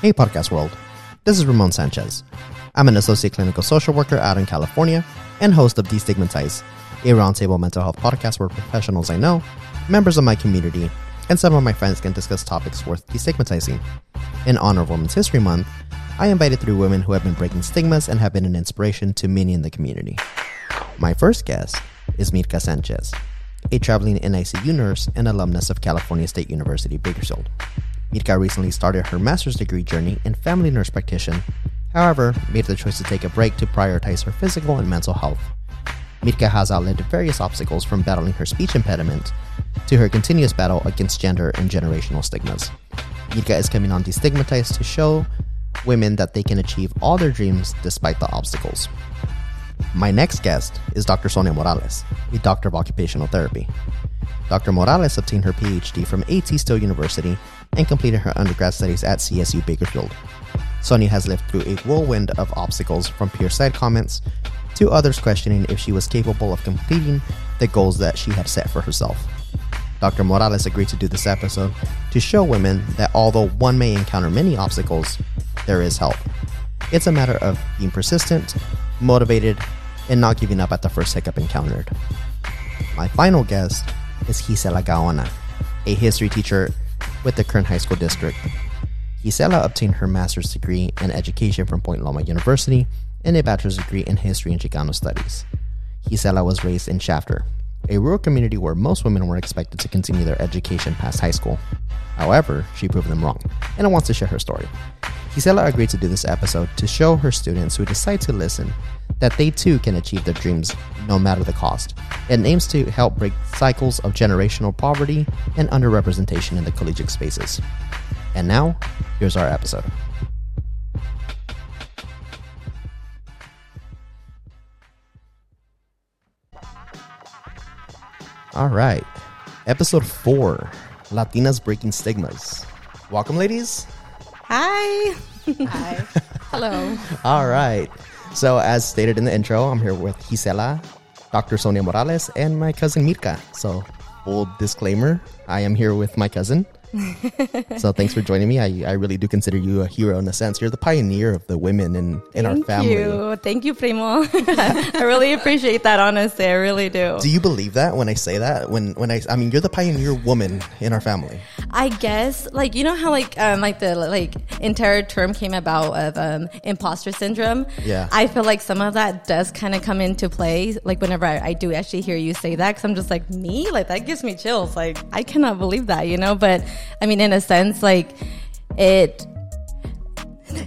Hey, Podcast World. This is Ramon Sanchez. I'm an associate clinical social worker out in California and host of Destigmatize, a roundtable mental health podcast where professionals I know, members of my community, and some of my friends can discuss topics worth destigmatizing. In honor of Women's History Month, I invited three women who have been breaking stigmas and have been an inspiration to many in the community. My first guest is Mirka Sanchez, a traveling NICU nurse and alumnus of California State University, Bakersfield. Mirka recently started her master's degree journey in family nurse practitioner, however, made the choice to take a break to prioritize her physical and mental health. Mirka has outlived various obstacles from battling her speech impediment to her continuous battle against gender and generational stigmas. Mirka is coming on Destigmatized to show women that they can achieve all their dreams despite the obstacles. My next guest is Dr. Sonia Morales, a doctor of occupational therapy. Dr. Morales obtained her PhD from AT Still University and completed her undergrad studies at CSU Bakersfield. Sonia has lived through a whirlwind of obstacles from peer side comments to others questioning if she was capable of completing the goals that she had set for herself. Dr. Morales agreed to do this episode to show women that although one may encounter many obstacles, there is help. It's a matter of being persistent, motivated, and not giving up at the first hiccup encountered. My final guest is Gisela Gaona, a history teacher with the Kern High School District. Gisela obtained her master's degree in education from Point Loma University and a bachelor's degree in history and Chicano studies. Gisela was raised in Shafter, a rural community where most women were expected to continue their education past high school. However, she proved them wrong, and I wants to share her story. Gisela agreed to do this episode to show her students who decide to listen that they too can achieve their dreams no matter the cost. It aims to help break cycles of generational poverty and underrepresentation in the collegiate spaces. And now, here's our episode. All right. Episode four Latinas Breaking Stigmas. Welcome, ladies. Hi. Hi. Hello. All right. So, as stated in the intro, I'm here with Gisela, Dr. Sonia Morales, and my cousin Mirka. So, full disclaimer I am here with my cousin. So, thanks for joining me. I, I really do consider you a hero in a sense. You're the pioneer of the women in, in our family. Thank family. you. Thank you, Primo. I really appreciate that, honestly. I really do. Do you believe that when I say that? When when I I mean you're the pioneer woman in our family. I guess, like, you know how, like, um, like the, like, entire term came about of um, imposter syndrome? Yeah. I feel like some of that does kind of come into play, like, whenever I, I do actually hear you say that, because I'm just like, me? Like, that gives me chills. Like, I cannot believe that, you know? But, I mean, in a sense, like, it,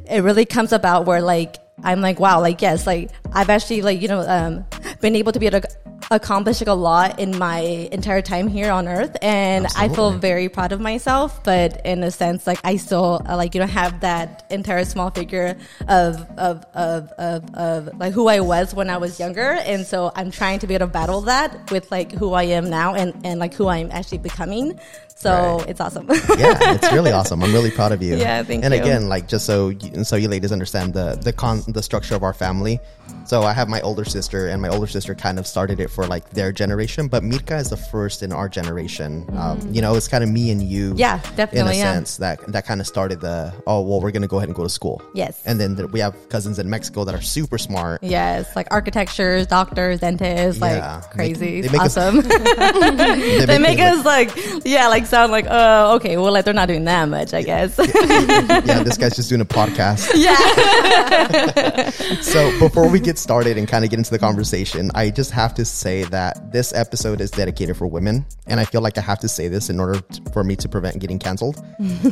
it really comes about where like I'm like wow like yes like I've actually like you know um, been able to be able to accomplish like, a lot in my entire time here on earth and I feel very proud of myself but in a sense like I still uh, like you know have that entire small figure of of, of of of like who I was when I was younger and so I'm trying to be able to battle that with like who I am now and and like who I'm actually becoming so Right. it's awesome yeah, it's really awesome. I'm really proud of you. Yeah, thank and you. again, like just so you, so you ladies understand the the con the structure of our family. So I have my older sister, and my older sister kind of started it for like their generation, but Mirka is the first in our generation. Um, you know, it's kind of me and you. Mm. Yeah, In a yeah. sense, that that kind of started the oh well, we're gonna go ahead and go to school. Yes. And then there, we have cousins in Mexico that are super smart. Yes, like architectures, doctors, dentists, like Yeah. crazy. They- they make us- awesome. They they make us like, yeah, like sound like, oh, okay, well, like they're not doing that much, I guess. yeah, this guy's just doing a podcast. yeah. So before we get started and kind of get into the conversation, I just have to say that this episode is dedicated for women, and I feel like I have to say this in order t- for me to prevent getting canceled.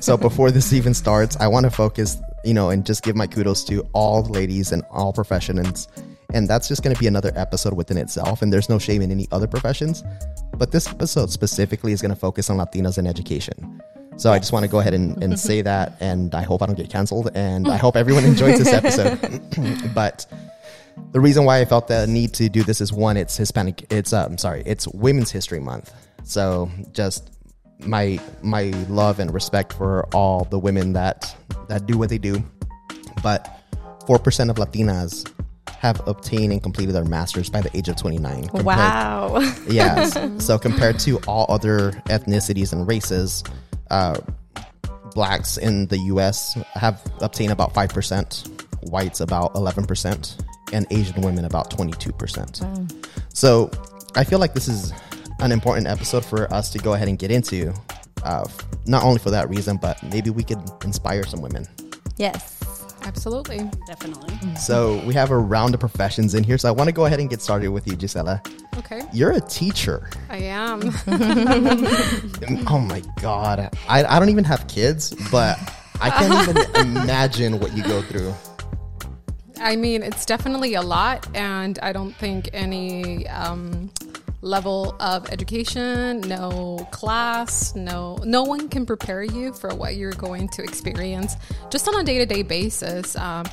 so before this even starts, I want to focus, you know, and just give my kudos to all ladies and all professions. And that's just going to be another episode within itself. And there's no shame in any other professions. But this episode specifically is going to focus on Latinos in education. So I just want to go ahead and, and say that. And I hope I don't get canceled. And I hope everyone enjoys this episode. but the reason why I felt the need to do this is one, it's Hispanic, it's, um, sorry, it's Women's History Month. So just my, my love and respect for all the women that, that do what they do. But 4% of Latinas have obtained and completed their masters by the age of 29. compared- Wow. Yes. so compared to all other ethnicities and races, uh, blacks in the US have obtained about 5%, whites about 11%, and Asian women about 22%. So I feel like this is an important episode for us to go ahead and get into. Uh, not only for that reason, but maybe we could inspire some women. Yes. Absolutely. Definitely. So we have a round of professions in here. So I want to go ahead and get started with you, Gisela. Okay. You're a teacher. I am. Oh my god. I, I don't even have kids, but I can't even imagine what you go through. I mean, it's definitely a lot, and I don't think any um, level of education, no class, no no one can prepare you for what you're going to experience just on a day to day basis. Um,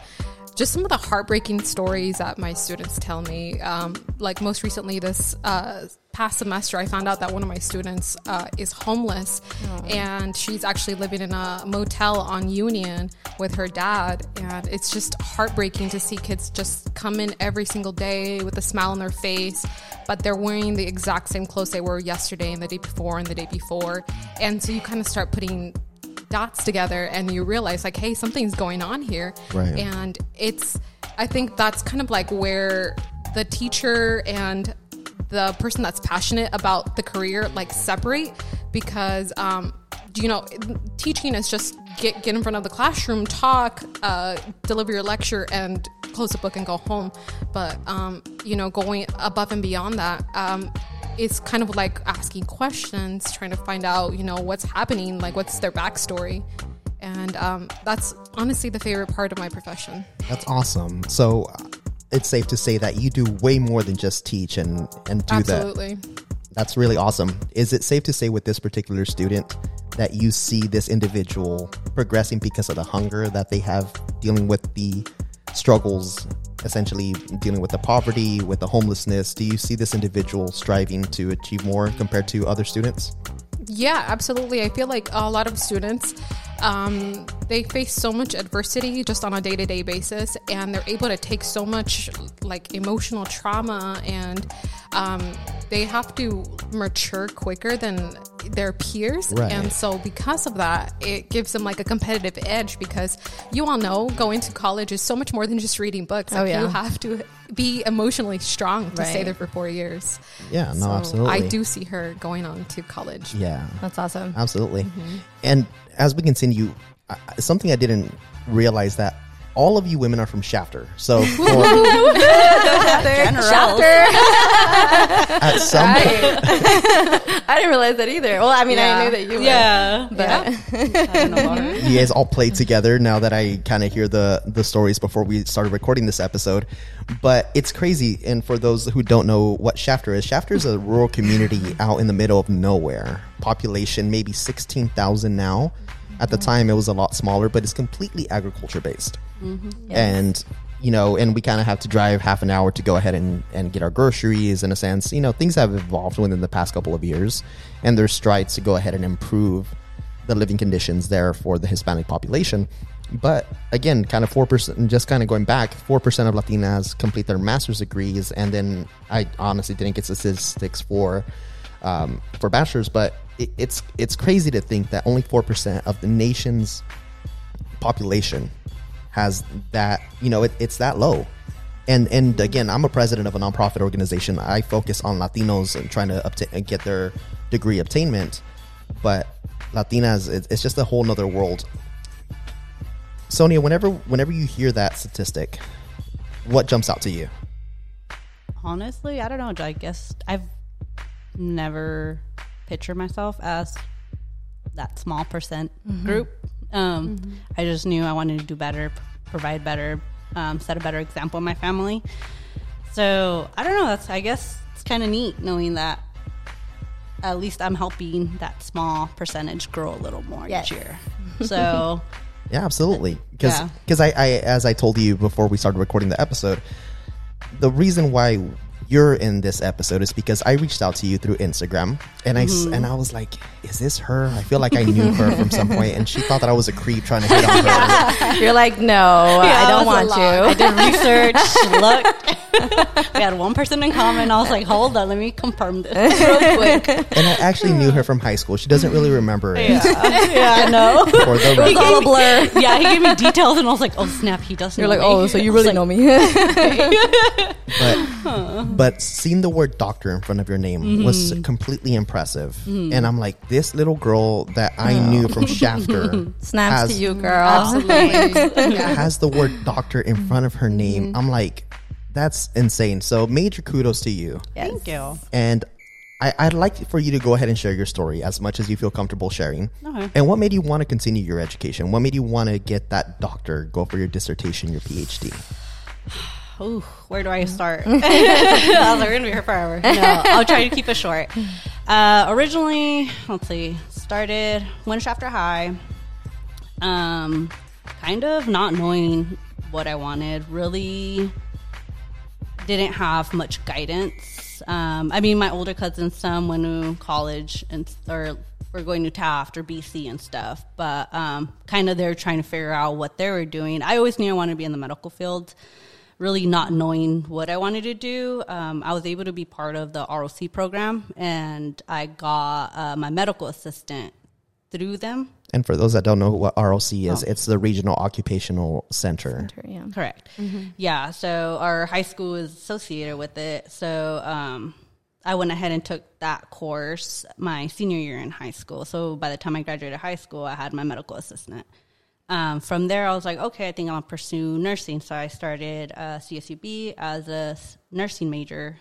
just some of the heartbreaking stories that my students tell me. Um, like most recently, this uh, past semester, I found out that one of my students uh, is homeless, and she's actually living in a motel on Union with her dad. And it's just heartbreaking to see kids just come in every single day with a smile on their face, but they're wearing the exact same clothes they were yesterday and the day before and the day before. And so you kind of start putting dots together and you realize like hey something's going on here Right. and it's i think that's kind of like where the teacher and the person that's passionate about the career like separate because um you know teaching is just get get in front of the classroom talk uh deliver your lecture and close the book and go home but um you know going above and beyond that um it's kind of like asking questions, trying to find out, you know, what's happening, like what's their backstory. And um, that's honestly the favorite part of my profession. That's awesome. So uh, it's safe to say that you do way more than just teach and, and do that. Absolutely. That's really awesome. Is it safe to say with this particular student that you see this individual progressing because of the hunger that they have dealing with the struggles, essentially dealing with the poverty, with the homelessness? Do you see this individual striving to achieve more compared to other students? Yeah, absolutely. I feel like a lot of students, um, they face so much adversity just on a day to day basis, and they're able to take so much like emotional trauma, and um, they have to mature quicker than their peers. Right. And so, because of that, it gives them like a competitive edge because you all know going to college is so much more than just reading books. Oh, yeah. You have to be emotionally strong to stay there for four years. Yeah, no, So absolutely. I do see her going on to college. Yeah. That's awesome. Absolutely. Mm-hmm. And as we continue, I- I- something I didn't realize that all of you women are from Shafter. So for, General. at some point. I didn't realize that either. Well, I mean, I knew that you were. Yeah. But I don't know about her. you guys all played together now that I kind of hear the the stories before we started recording this episode. But it's crazy. And for those who don't know what Shafter is, Shafter is a rural community out in the middle of nowhere. Population maybe 16,000 now. At the mm-hmm. time, it was a lot smaller, but it's completely agriculture based. And, you know, and we kind of have to drive half an hour to go ahead and, and get our groceries in a sense. You know, things have evolved within the past couple of years, and there's strides to go ahead and improve the living conditions there for the Hispanic population. But again, kind of 4%, just kind of going back, 4% of Latinas complete their master's degrees. And then I honestly didn't get statistics for, um, for bachelor's, but it, it's, it's crazy to think that only 4% of the nation's population has that, you know, it, it's that low. And, and again, I'm a president of a nonprofit organization. I focus on Latinos and trying to obtain, get their degree obtainment but Latinas, it's, it's just a whole nother world. Sonia, whenever whenever you hear that statistic, what jumps out to you? Honestly, I don't know. I guess I've never pictured myself as that small percent mm-hmm. group. Um, I just knew I wanted to do better, provide better, um, set a better example in my family. So I don't know. That's I guess it's kind of neat knowing that at least I'm helping that small percentage grow a little more Yes. each year. So Yeah, absolutely. Because Yeah. I, I as I told you before we started recording the episode, the reason why you're in this episode is because I reached out to you through Instagram and I s Mm-hmm. and I was like, is this her? I feel like I knew her from some point, and she thought that I was a creep trying to hit on her. you're like, no, I don't want you. I did research, looked. we had one person in common. I was like, hold on, let me confirm this real quick. And I actually knew her from high school. She doesn't really remember it. Yeah, yeah, I know. For the It's record. all a blur. Yeah, he gave me details, and I was like, oh snap, he doesn't. You're know like, me. oh, so you I was really like, know me. but but seeing the word doctor in front of your name mm-hmm. was completely impressive mm-hmm. and i'm like this little girl that i knew from shafter Snaps has, to you, girl. Absolutely. yeah. has the word doctor in front of her name i'm like that's insane so major kudos to you Yes. Thank you. and I, I'd like for you to go ahead and share your story as much as you feel comfortable sharing. Okay. And what made you want to continue your education? What made you want to get that doctor, go for your dissertation, your PhD? Ooh, where do I start? I was like, we're gonna be here forever. No, I'll try to keep it short. Uh, originally, let's see, started went after high. Um, kind of not knowing what I wanted. Really didn't have much guidance. Um, I mean, my older cousins, some went to college and or were going to Taft or BC and stuff, but um, kind of they're trying to figure out what they were doing. I always knew I wanted to be in the medical field. Really not knowing what I wanted to do, um, I was able to be part of the ROC program, and I got uh, my medical assistant through them. And for those that don't know what ROC is, Oh. it's the Regional Occupational Center. Center Yeah. Correct. Yeah. So our high school is associated with it. So um, I went ahead and took that course my senior year in high school. So by the time I graduated high school, I had my medical assistant. Um, from there, I was like, okay, I think I'll pursue nursing. So I started uh, CSUB as a nursing major.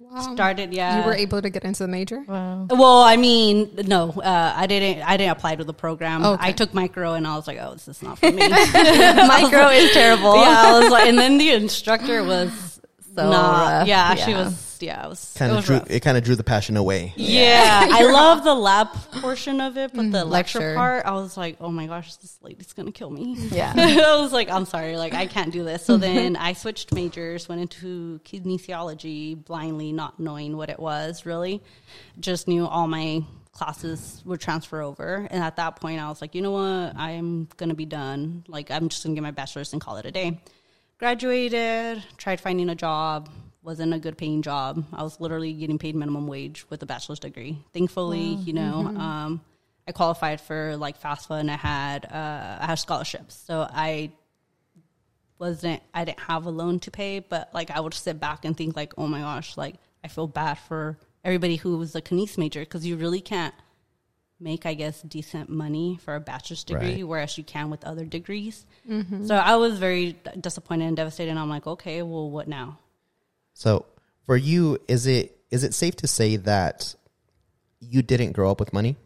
Wow. Started, yeah. You were able to get into the major? Wow. Well, I mean, no, uh, I didn't. I didn't apply to the program. Okay. I took micro, and I was like, "Oh, this is not for me." Micro is terrible. yeah, I was like, and then the instructor was So not. rough. Yeah, she was. Yeah, it was Kind of drew rough. it kind of drew the passion away. Yeah, I love the lab portion of it, but mm, the lecture, lecture. part, I was like, oh my gosh, this lady's gonna kill me. Yeah. I was like, I'm sorry, like I can't do this. So mm-hmm. then I switched majors, went into kinesiology blindly, not knowing what it was really. Just knew all my classes would transfer over. And at that point I was like, you know what, I'm gonna be done. Like I'm just gonna get my bachelor's and call it a day. Graduated, tried finding a job, wasn't a good paying job. I was literally getting paid minimum wage with a bachelor's degree. Thankfully, you know, um, I qualified for like FAFSA and I had uh, I had scholarships. So I wasn't I didn't have a loan to pay, but like I would sit back and think like, oh my gosh, like I feel bad for everybody who was a kines major because you really can't make I guess decent money for a bachelor's degree, Right. whereas you can with other degrees. Mm-hmm. So I was very disappointed and devastated. And I'm like, okay, well, what now? So for you, is it is it safe to say that you didn't grow up with money?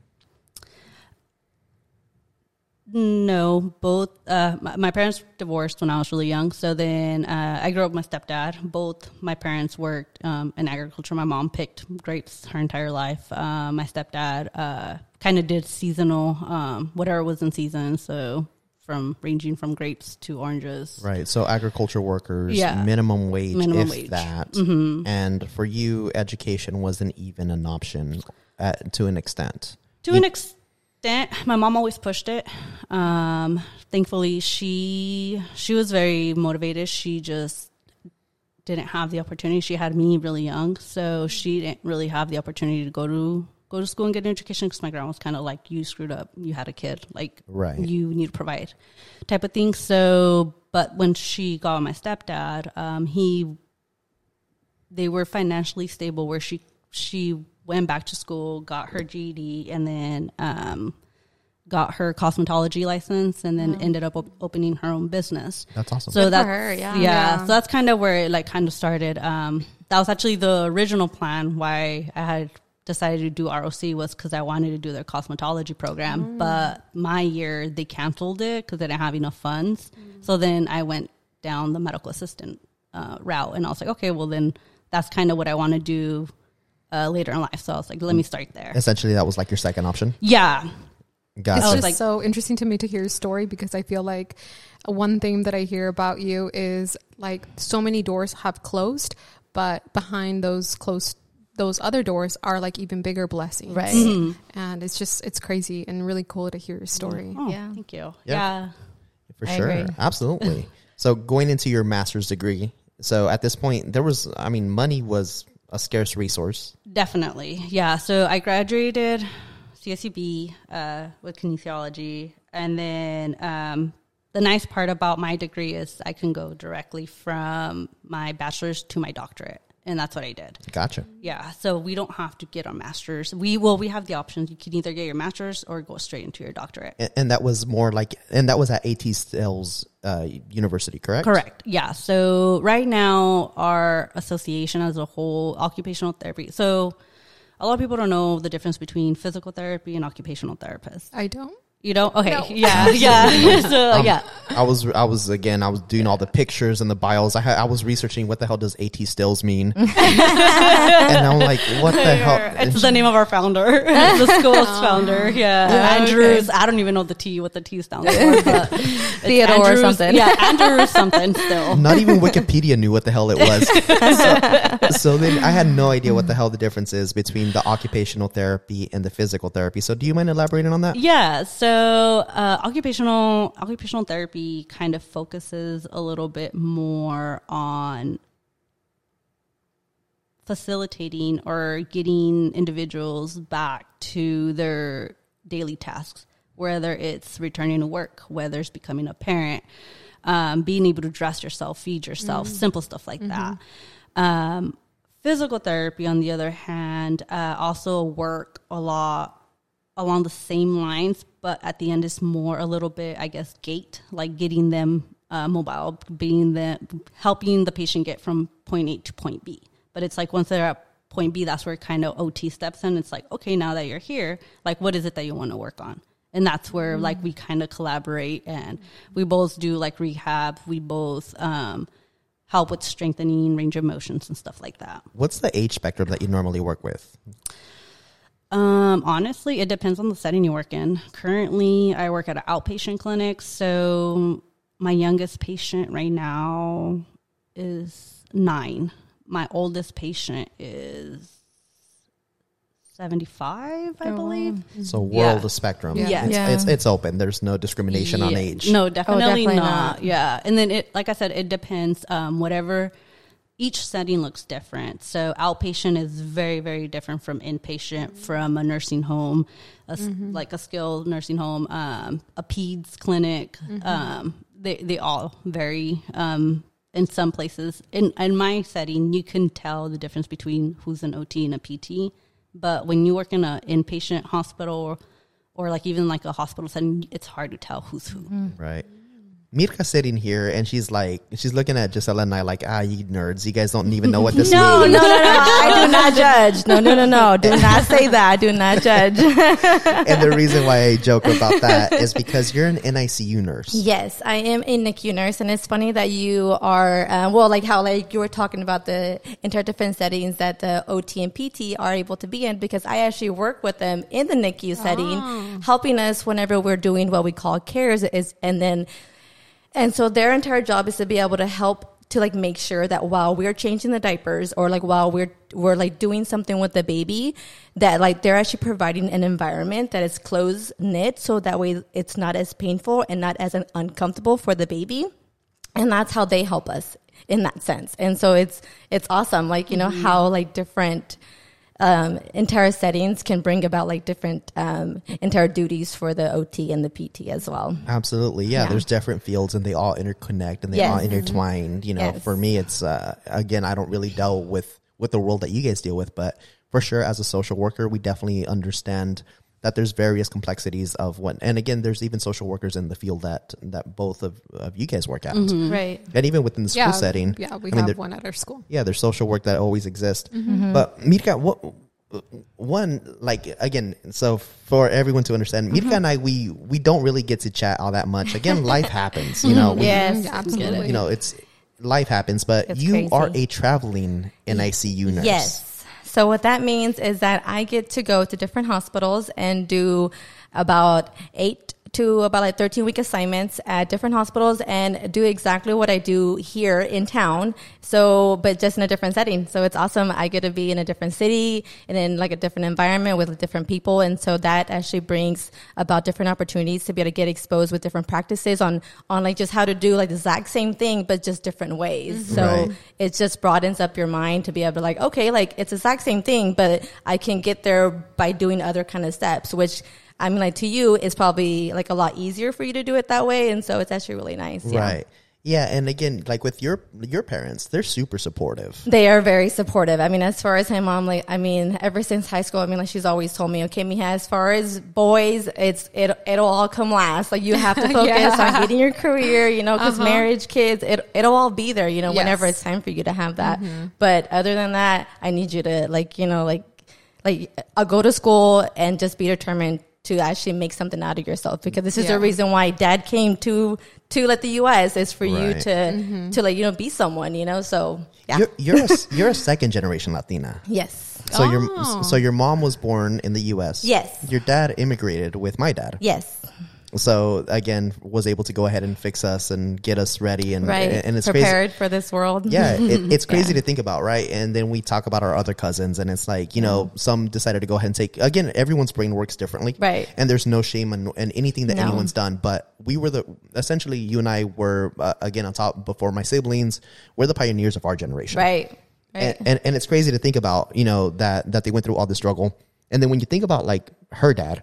No, both. Uh, my, my parents divorced when I was really young. So then uh, I grew up with my stepdad. Both my parents worked um, in agriculture. My mom picked grapes her entire life. Uh, my stepdad uh, kind of did seasonal, um, whatever was in season. So from ranging from grapes to oranges. Right. So agriculture workers, Yeah. minimum wage, Minimum if wage. that. Mm-hmm. And for you, education wasn't even an option uh to an extent. To an extent, my mom always pushed it. Um, thankfully, she she was very motivated. She just didn't have the opportunity. She had me really young, so she didn't really have the opportunity to go to go to school and get an education. Because my grandma was kind of like, "You screwed up. You had a kid. Like, Right. you need to provide," type of thing. So, but when she got my stepdad, um, he they were financially stable where she she went back to school, got her GED, and then um, got her cosmetology license, and then ended up op- opening her own business. That's awesome. So for that's her, yeah. yeah. Yeah. So that's kind of where it like kind of started. Um, that was actually the original plan why I had decided to do ROC was because I wanted to do their cosmetology program. But my year they canceled it because they didn't have enough funds. So then I went down the medical assistant uh, route, and I was like, okay, well then that's kind of what I want to do uh, later in life. So I was like, let me start there. Essentially, that was like your second option. Yeah, Gotcha. It's was just like- so interesting to me to hear your story because I feel like one thing that I hear about you is like so many doors have closed, but behind those closed those other doors are like even bigger blessings. Right. Mhm. And it's just it's crazy and really cool to hear your story. Oh, Yeah. thank you. Yeah. yeah. For I sure. agree. Absolutely. so going into your master's degree So at this point, there was, I mean, money was a scarce resource. Definitely. Yeah. So I graduated CSUB uh, with kinesiology. And then um, the nice part about my degree is I can go directly from my bachelor's to my doctorate. And that's what I did. Gotcha. Yeah. So we don't have to get our master's. We well, we have the options. You can either get your master's or go straight into your doctorate. And, and that was more like, and that was at AT Stills uh, University, correct? Correct. Yeah. So right now, our association as a whole, occupational therapy. So a lot of people don't know the difference between physical therapy and occupational therapists. I don't. You don't? Okay. No. Yeah. Yeah. so um, yeah. I was, I was again, I was doing all the pictures and the bios. I had, I was researching what the hell does AT Stills mean, and I'm like, what the hell? And It's she- the name of our founder, the school's founder. Yeah, Andrews. I don't even know the T what the T stands for. But it's Theodore or something. Yeah, Andrews something. Still, Not even Wikipedia knew what the hell it was. so, so then I had no idea what the hell the difference is between the occupational therapy and the physical therapy. So do you mind elaborating on that? Yeah, so uh, occupational occupational therapy kind of focuses a little bit more on facilitating or getting individuals back to their daily tasks, whether it's returning to work, whether it's becoming a parent, um, being able to dress yourself, feed yourself, simple stuff like that. Um, physical therapy, on the other hand, uh, also work a lot along the same lines, but at the end it's more a little bit, I guess, gait, like getting them uh, mobile, being the helping the patient get from point A to point B. But it's like once they're at point B, that's where kind of OT steps in. It's like, okay, now that you're here, like what is it that you want to work on? And that's where like we kind of collaborate and we both do like rehab. We both um, help with strengthening range of motions and stuff like that. What's the age spectrum that you normally work with? Um, honestly, it depends on the setting you work in. Currently, I work at an outpatient clinic, so my youngest patient right now is nine. My oldest patient is seventy-five, I Oh, wow. believe. So world Yeah. of spectrum. Yeah. It's, Yeah. it's it's open. There's no discrimination on age. No, definitely, definitely not. not. Yeah, and then it, like I said, it depends. Um, whatever each setting looks different. So outpatient is very, very different from inpatient, from a nursing home, a s like a skilled nursing home, um, a peds clinic. Um, they they all vary. Um, in some places, in in my setting, you can tell the difference between who's an OT and a PT. But when you work in an inpatient hospital or, or like even like a hospital setting, it's hard to tell who's who. Right. Mirka's sitting here and she's like, she's looking at Gisela and I like, ah, you nerds. You guys don't even know what this No, means. no, no, no. I do not judge. No, no, no, no. Do not say that. Do not judge. and the reason why I joke about that is because you're an NICU nurse. Yes, I am a NICU nurse, and it's funny that you are uh, well, like how like you were talking about the entire different settings that the OT and PT are able to be in, because I actually work with them in the NICU setting, helping us whenever we're doing what we call cares is, and then, and so their entire job is to be able to help to like make sure that while we're changing the diapers or like while we're we're like doing something with the baby that like they're actually providing an environment that is close knit so that way it's not as painful and not as un- uncomfortable for the baby. And that's how they help us in that sense. And so it's it's awesome like you know mm-hmm. how like different um, entire settings can bring about like different um, entire duties for the ot and the pt as well Absolutely. Yeah, Yeah. There's different fields and they all interconnect and they Yes. all intertwined. You know, Yes. for me, it's, uh, again, I don't really deal with, with the world that you guys deal with, but for sure, as a social worker, we definitely understand that there's various complexities of what, and again, there's even social workers in the field that, that both of, of you guys work at. right And even within the school Yeah, setting. yeah, we I mean, have there- one at our school. yeah, there's social work that always exists. Mm-hmm. But Mirka, what one like again? So for everyone to understand, Mm-hmm. Mirka and I, we we don't really get to chat all that much. Again, life happens. You know, we, yes absolutely. you know, it's life happens. But It's you crazy. are a traveling NICU nurse. Yes. So what that means is that I get to go to different hospitals and do about eight to about like 13 week assignments at different hospitals and do exactly what I do here in town. So, but just in a different setting. So it's awesome. I get to be in a different city and in like a different environment with different people. And so that actually brings about different opportunities to be able to get exposed with different practices on, on like just how to do like the exact same thing, but just different ways. Mm-hmm. So Right. it just broadens up your mind to be able to like, okay, like it's the exact same thing, but I can get there by doing other kind of steps, which I mean, like to you, it's probably like a lot easier for you to do it that way. And so it's actually really nice. Yeah. Right. Yeah, and again, like with your your parents, they're super supportive. They are very supportive. I mean, as far as my mom, like, I mean, ever since high school, I mean, like, she's always told me, okay, Mija, as far as boys, it's, it, it'll all come last. Like, you have to focus Yeah. on getting your career, you know, because Uh-huh. marriage, kids, it, it'll all be there, you know, whenever it's time for you to have that. But other than that, I need you to, like, you know, like, like, I'll go to school and just be determined to actually make something out of yourself because this is Yeah. the reason why dad came to to like the US is for you Right. to to like you know be someone you know so yeah You're you're a, you're a second generation Latina. yes So your Oh. so your mom was born in the U.S. Yes. Your dad immigrated with my dad. yes So again, was able to go ahead and fix us and get us ready and right and it's crazy. prepared for this world Yeah, it, it's crazy Yeah. to think about, right? And then we talk about our other cousins, and it's like you know, some decided to go ahead and take. Again, everyone's brain works differently, Right. And there's no shame in, in anything that No. anyone's done. But we were the essentially, you and I were uh, again on top before my siblings. We're the pioneers of our generation, right right and, and and it's crazy to think about you know that that they went through all this struggle and then when you think about like her dad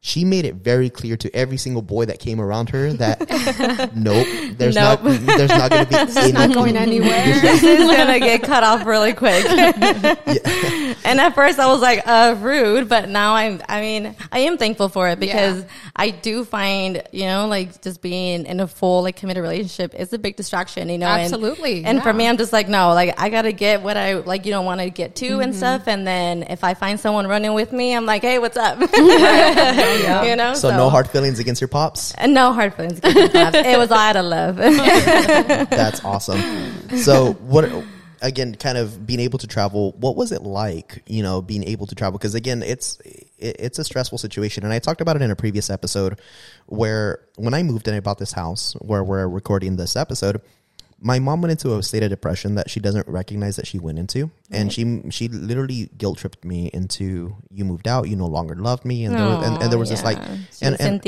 she made it very clear to every single boy that came around her that nope there's Nope. not there's not going to be any, not going anywhere. this is gonna get cut off really quick and at first i was like uh rude but now i'm i mean i am thankful for it because Yeah. i do find you know like just being in a full like committed relationship is a big distraction you know Absolutely, and, for yeah. me i'm just like no like i gotta get what i like you don't want to get to and stuff and then if i find someone running with me i'm like hey what's up you know so, no hard feelings against your pops? And no hard feelings against my pops. it was all out of love. That's awesome. So what again kind of being able to travel what was it like you know being able to travel? Because again it's it, it's a stressful situation. And i talked about it in a previous episode where when i moved in i bought this house where we're recording this episode my mom went into a state of depression that she doesn't recognize that she went into and she she literally guilt tripped me into you moved out you no longer loved me and there was, and, and there was this like and, and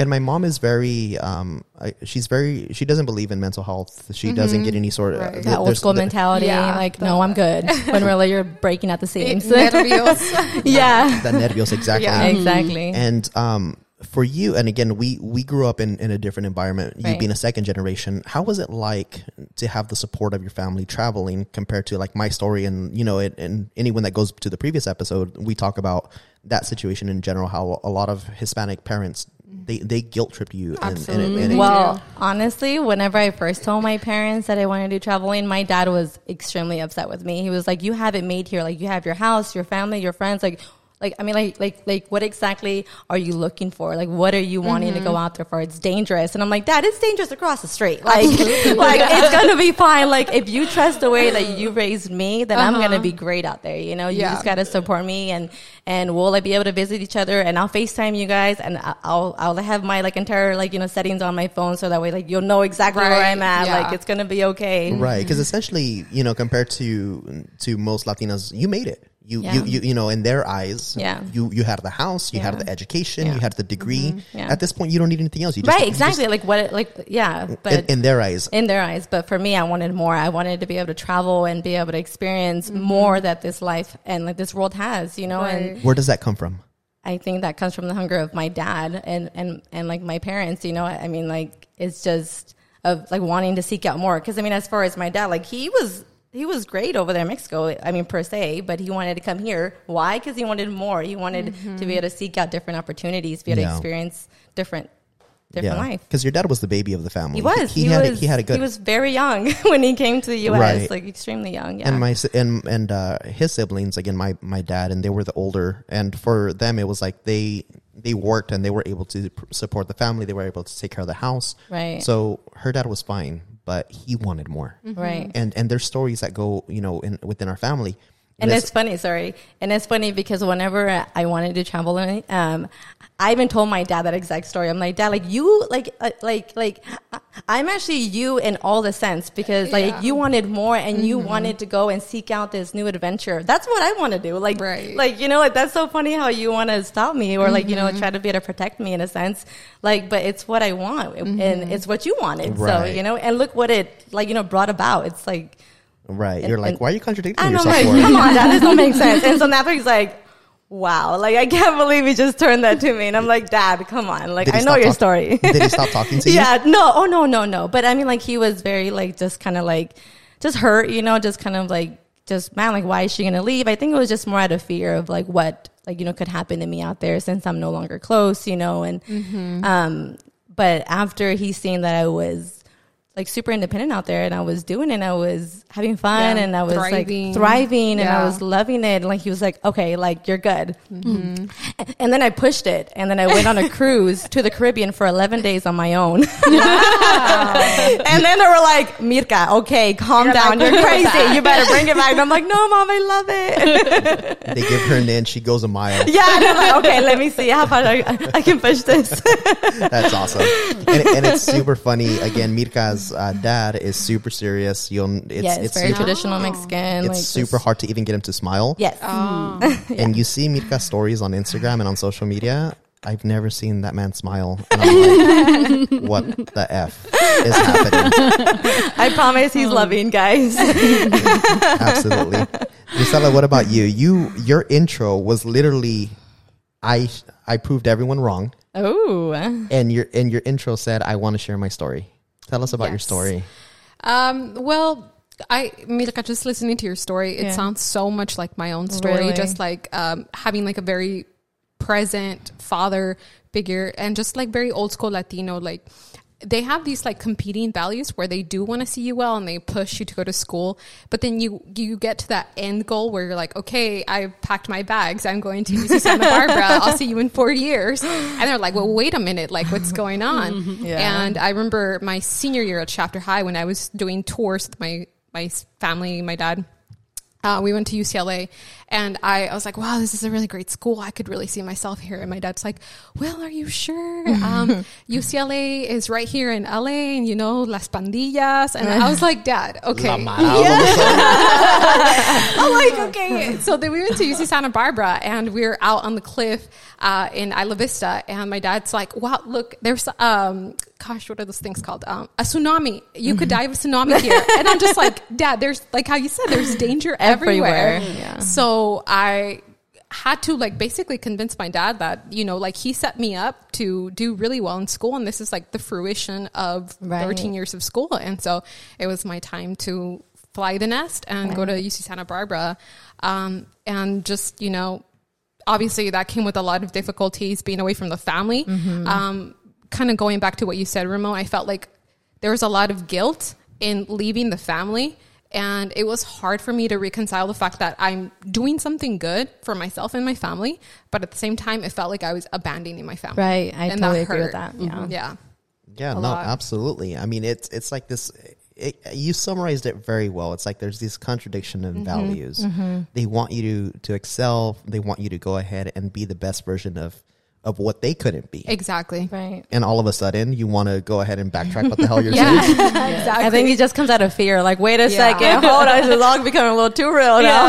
and my mom is very um I, she's very she doesn't believe in mental health she doesn't get any sort of Right. th- that old school th- mentality, Yeah, like no, I'm good. When really you're breaking at the seams. Nervios. yeah, that nervios exactly Yeah. exactly. and um for you and again we we grew up in in a different environment you Right. being a second generation how was it like to have the support of your family traveling compared to like my story and you know it, and anyone that goes to the previous episode we talk about that situation in general how a lot of hispanic parents they they guilt tripped you and, and, it- and well, too. honestly, whenever I first told my parents that I wanted to do traveling, my dad was extremely upset with me. He was like, "You have it made here. Like you have your house, your family, your friends. Like." Like I mean, like like like, what exactly are you looking for? Like, what are you wanting to go mm-hmm. out there for? It's dangerous, and I'm like, Dad, it's dangerous across the street. Like, like it's gonna be fine. Like, if you trust the way that you raised me, then I'm gonna be uh-huh. great out there. You know, you Yeah. just gotta support me, and and we'll like be able to visit each other, and I'll Facetime you guys, and I- I'll I'll have my like entire like you know settings on my phone, so that way like you'll know exactly where I'm at. yeah. Like, it's gonna be okay. right because essentially you know compared to to most latinas you made it you, Yeah. you, you you know in their eyes Yeah. you you had the house you had the education Yeah. you had the degree Yeah. at this point you don't need anything else you just Right, you just- exactly. like what? Like yeah, but in, in their eyes in their eyes. But for me, I wanted more. I wanted to be able to travel and be able to experience Mm-hmm. more that this life and like this world has, you know. And where does that come from I think that comes from the hunger of my dad and and and like my parents. You know, I mean, like it's just of like wanting to seek out more. Because I mean, as far as my dad, like he was. He was great over there in Mexico. I mean, per se, but he wanted to come here. Why? Because he wanted more. He wanted to be able to seek out different opportunities, be able Yeah. to experience different, different life. because your dad was the baby of the family He was. he, He, had was. a, he had a good He was very young when he came to the U.S. Right. Like extremely young. Yeah. and my and and uh, his siblings again my my dad and they were the older and for them it was like they they worked and they were able to support the family they were able to take care of the house Right. so her dad was fine but he wanted more mm-hmm. right. and and there's stories that go you know in within our family And it's funny, sorry. And it's funny because whenever I wanted to travel, um, I even told my dad that exact story. I'm like, Dad, like you, like, uh, like, like, I'm actually you in all the sense because like Yeah. you wanted more and you wanted to go and seek out this new adventure. That's what I want to do. Like, Right. like you know, like that's so funny how you want to stop me or like you know try to be able to protect me in a sense. Like, but it's what I want and it's what you wanted. So you know, and look what it like you know brought about. It's like. Right. You're like, and- why are you contradicting I know, yourself like, come on, that doesn't make sense. And so Natalie's like, wow, like I can't believe he just turned that to me. And I'm like, Dad, come on, like I know your talk- story. Did he stop talking to you? yeah, no, oh no, no, no. But I mean, like he was very like just kind of like just hurt, you know, just kind of like just man, like why is she gonna leave? I think it was just more out of fear of like what like you know could happen to me out there since I'm no longer close, you know, and um, but after he seen that I was like super independent out there and I was doing it and I was having fun Yeah, and I was thriving. like thriving and I was loving it. And like he was like, okay, like you're good. And then I pushed it and then I went on a cruise to the Caribbean for 11 days on my own. and then they were like, Mirka, okay, calm down. You're crazy. You better bring it back. And I'm like, no, mom, I love it. They give her an inch, she goes a mile. yeah. And I'm like, okay, let me see how far I, I can push this. That's awesome. And, and it's super funny. Again, Mirka's uh, dad is super serious. You'll, it's, yeah, it's, it's very super, traditional Mexican. it's like super just- hard to even get him to smile. Yes. And you see Mirka's stories on Instagram and on social media. I've never seen that man smile. And I'm like, what the F is happening? I promise he's loving, guys. Absolutely. Gisela, what about you? You your intro was literally I I proved everyone wrong. oh. And your and your intro said, I want to share my story. Tell us about your story. Um, well, I Mirka, just listening to your story, it Yeah. sounds so much like my own story. Really? Just like um, having like a very present father figure, and just like very old school Latino, like. They have these like competing values where they do want to see you well and they push you to go to school, but then you you get to that end goal where you're like, okay, I've packed my bags, I'm going to UC Santa Barbara, I'll see you in four years, and they're like, well, wait a minute, like what's going on? Yeah. And I remember my senior year at Shafter High when I was doing tours with my my family, my dad. Uh, we went to UCLA, and I, I was like, "Wow, this is a really great school. I could really see myself here." And my dad's like, "Well, are you sure? Um, UCLA is right here in LA, and you know Las Pandillas." And I was like, "Dad, okay, La Mara all of a sudden. I'm like, okay. So then we went to UC Santa Barbara and we were out on the cliff uh, in Isla Vista. And my dad's like, wow, look, there's, um, gosh, what are those things called? Um, a tsunami. You could die of a tsunami here. And I'm just like, dad, there's, like how you said, there's danger everywhere. Everywhere, yeah. So I had to like basically convince my dad that, you know, like he set me up to do really well in school. And this is like the fruition of Right. 13 years of school. And so it was my time to fly the nest and go to UC Santa Barbara. Um, and just, you know, obviously that came with a lot of difficulties being away from the family. Um, kind of going back to what you said, Ramon, I felt like there was a lot of guilt in leaving the family. And it was hard for me to reconcile the fact that I'm doing something good for myself and my family, but at the same time, it felt like I was abandoning my family. Right. I And totally agree with hurt. that. Yeah. Yeah. Yeah, a no, lot. absolutely. I mean, it's it's like this. It, you summarized it very well. It's like there's this contradiction Mm-hmm. in values. They want you to to excel. They want you to go ahead and be the best version of of what they couldn't be. Exactly. Right. And all of a sudden, you want to go ahead and backtrack what the hell you're Yeah. saying. exactly. I think it just comes out of fear. Like, wait a Yeah. second, hold on, this is all becoming a little too real now.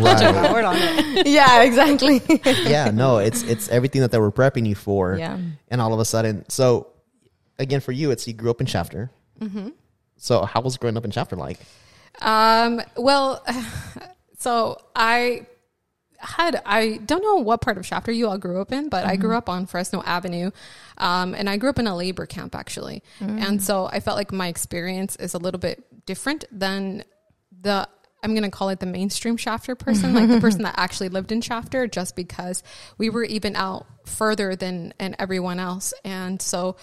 Right. On it. Yeah, exactly. yeah, no, it's it's everything that they were prepping you for. Yeah. And all of a sudden, so again, for you, it's you grew up in Shafter. Mm-hmm. So how was growing up in Shafter like? Um, well, so I had I don't know what part of Shafter you all grew up in, but I grew up on Fresno Avenue, um, and I grew up in a labor camp actually, and so I felt like my experience is a little bit different than the. I'm gonna call it the mainstream Shafter person, like the person that actually lived in Shafter, just because we were even out further than and everyone else, and so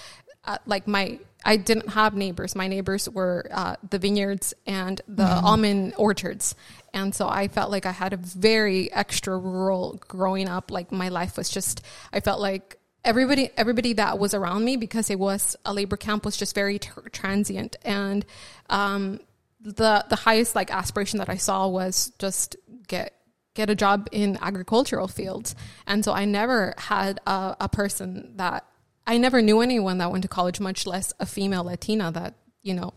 uh, like my I didn't have neighbors. My neighbors were uh, the vineyards and the almond orchards. And so I felt like I had a very extra rural growing up. Like my life was just, I felt like everybody, everybody that was around me because it was a labor camp was just very tr transient. And, um, the, the highest like aspiration that I saw was just get, get a job in agricultural fields. And so I never had a, a person that I never knew anyone that went to college, much less a female Latina that, you know,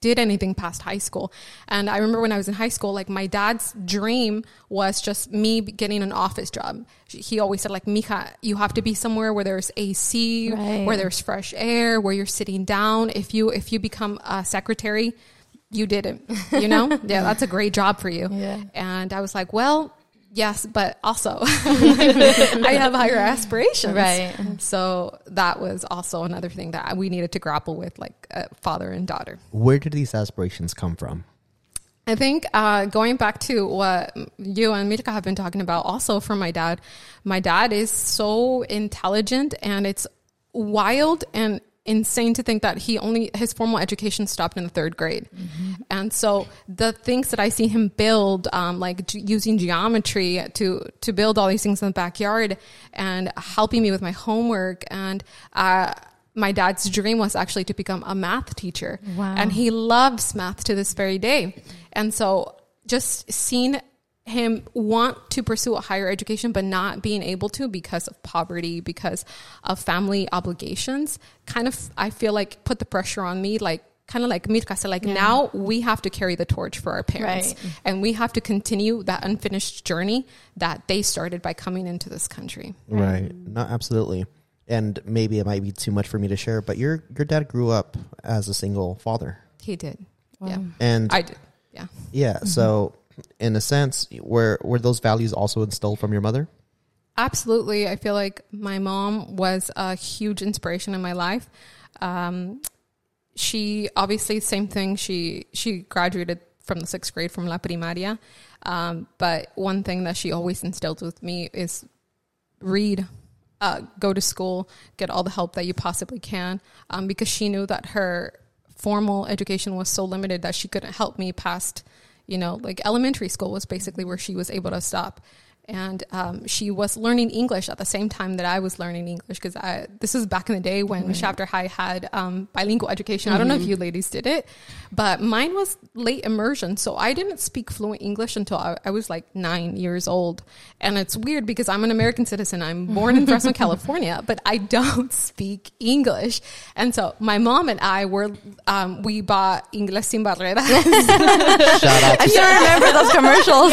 did anything past high school. And I remember when I was in high school, like my dad's dream was just me getting an office job. He always said, like, Mija, you have to be somewhere where there's AC, Right. where there's fresh air, where you're sitting down. If you if you become a secretary, you did it. You know? yeah, that's a great job for you. Yeah. And I was like, well, yes, but also I have higher aspirations. Right. So that was also another thing that we needed to grapple with, like uh, father and daughter. Where did these aspirations come from? I think uh, going back to what you and Mirka have been talking about, also from my dad, my dad is so intelligent, and it's wild and insane to think that he only his formal education stopped in the third grade, and so the things that I see him build, um, like ge- using geometry to to build all these things in the backyard, and helping me with my homework, and uh, my dad's dream was actually to become a math teacher, Wow. and he loves math to this very day. And so just seeing him want to pursue a higher education but not being able to because of poverty, because of family obligations, kind of I feel like put the pressure on me like kind of like Mirka said, like now we have to carry the torch for our parents Right. and we have to continue that unfinished journey that they started by coming into this country. Right. No, absolutely. And maybe it might be too much for me to share, but your your dad grew up as a single father, He did. Yeah. and I did. Yeah. yeah. So, in a sense, were were those values also instilled from your mother? Absolutely. I feel like my mom was a huge inspiration in my life. Um, she obviously same thing. She she graduated from the sixth grade from La Primaria, um, but one thing that she always instilled with me is read, uh, go to school, get all the help that you possibly can, um, because she knew that her formal education was so limited that she couldn't help me past, you know, like elementary school was basically where she was able to stop. And um, she was learning English at the same time that I was learning English because this is back in the day when Shafter High had um, bilingual education. I don't know if you ladies did it, but mine was late immersion, so I didn't speak fluent English until I, I was like nine years old. And it's weird because I'm an American citizen. I'm born in Fresno, California, but I don't speak English. And so my mom and I were um, we bought Inglés sin barreras. Shout out I still remember those commercials.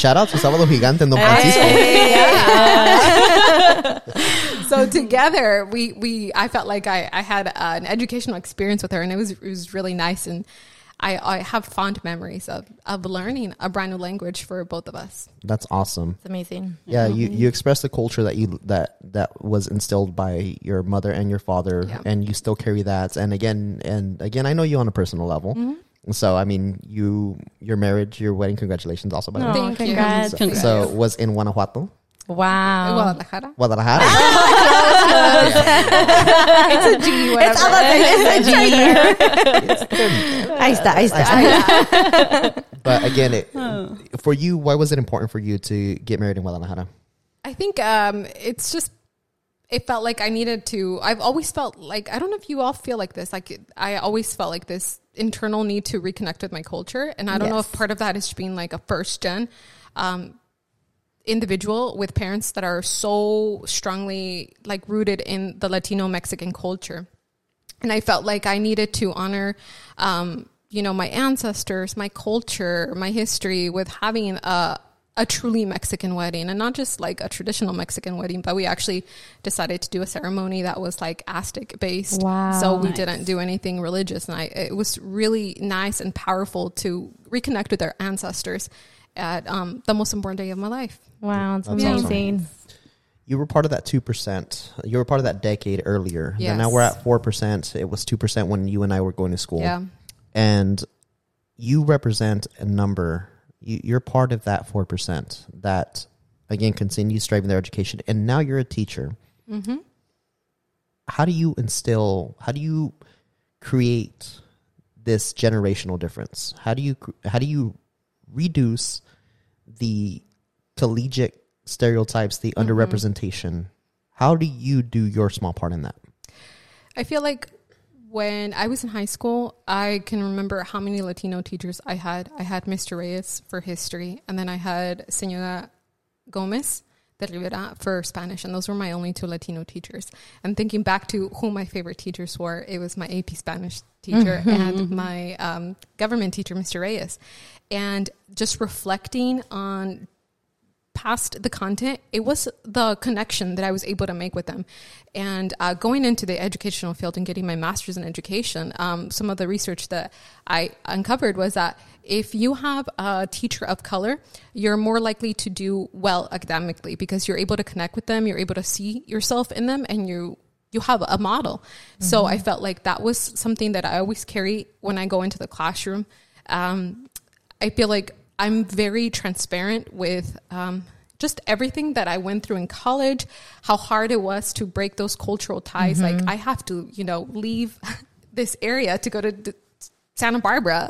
shout out to Sábado Gigante en Don Francisco. so together we we I felt like I I had uh, an educational experience with her and it was it was really nice and I I have fond memories of of learning a brand new language for both of us. That's awesome. It's amazing. Yeah, you you expressed the culture that you that that was instilled by your mother and your father, Yeah. and you still carry that. And again, and again, I know you on a personal level. So I mean, you your marriage, your wedding, congratulations, also by the Oh, way. Thank you. congrats. So, Congrats. so was in Guanajuato, Wow. Guadalajara. Guadalajara. It's a G, whatever. It's, other energy. it's a G. Ahí está, ahí está. but again, it, for you, why was it important for you to get married in Guadalajara? I think um, it's just it felt like I needed to. I've always felt like I don't know if you all feel like this. Like I always felt like this internal need to reconnect with my culture, and I don't know if part of that is being like a first gen um, individual with parents that are so strongly like rooted in the Latino Mexican culture. And I felt like I needed to honor, um, you know, my ancestors, my culture, my history with having a a truly Mexican wedding and not just like a traditional Mexican wedding, but we actually decided to do a ceremony that was like Aztec based. Wow. So we Nice. didn't do anything religious, and I it was really nice and powerful to reconnect with our ancestors at um, the most important day of my life. Wow, it's That's awesome. amazing. You were part of that two percent. You were part of that decade earlier. And Yes. now we're at four percent. It was two percent when you and I were going to school. Yeah. and you represent a number you, you're part of that 4% that again continues striving their education. And now you're a teacher. Mm-hmm. how do you instill how do you create this generational difference? How do you how do you reduce the collegiate stereotypes the Mm-hmm. underrepresentation? How do you do your small part in that? I feel like when I was in high school, I can remember how many Latino teachers I had. I had Mr. Reyes for history, and then I had Senora Gomez de Rivera for Spanish, and those were my only two Latino teachers. And thinking back to who my favorite teachers were, it was my AP Spanish teacher and my um, government teacher, Mr. Reyes. And just reflecting on past the content, it was the connection that I was able to make with them. And uh, going into the educational field and getting my master's in education, um, some of the research that I uncovered was that if you have a teacher of color, you're more likely to do well academically because you're able to connect with them, you're able to see yourself in them, and you you have a model. So I felt like that was something that I always carry when I go into the classroom. Um, I feel like I'm very transparent with um, just everything that I went through in college, how hard it was to break those cultural ties. Like I have to, you know, leave this area to go to d- Santa Barbara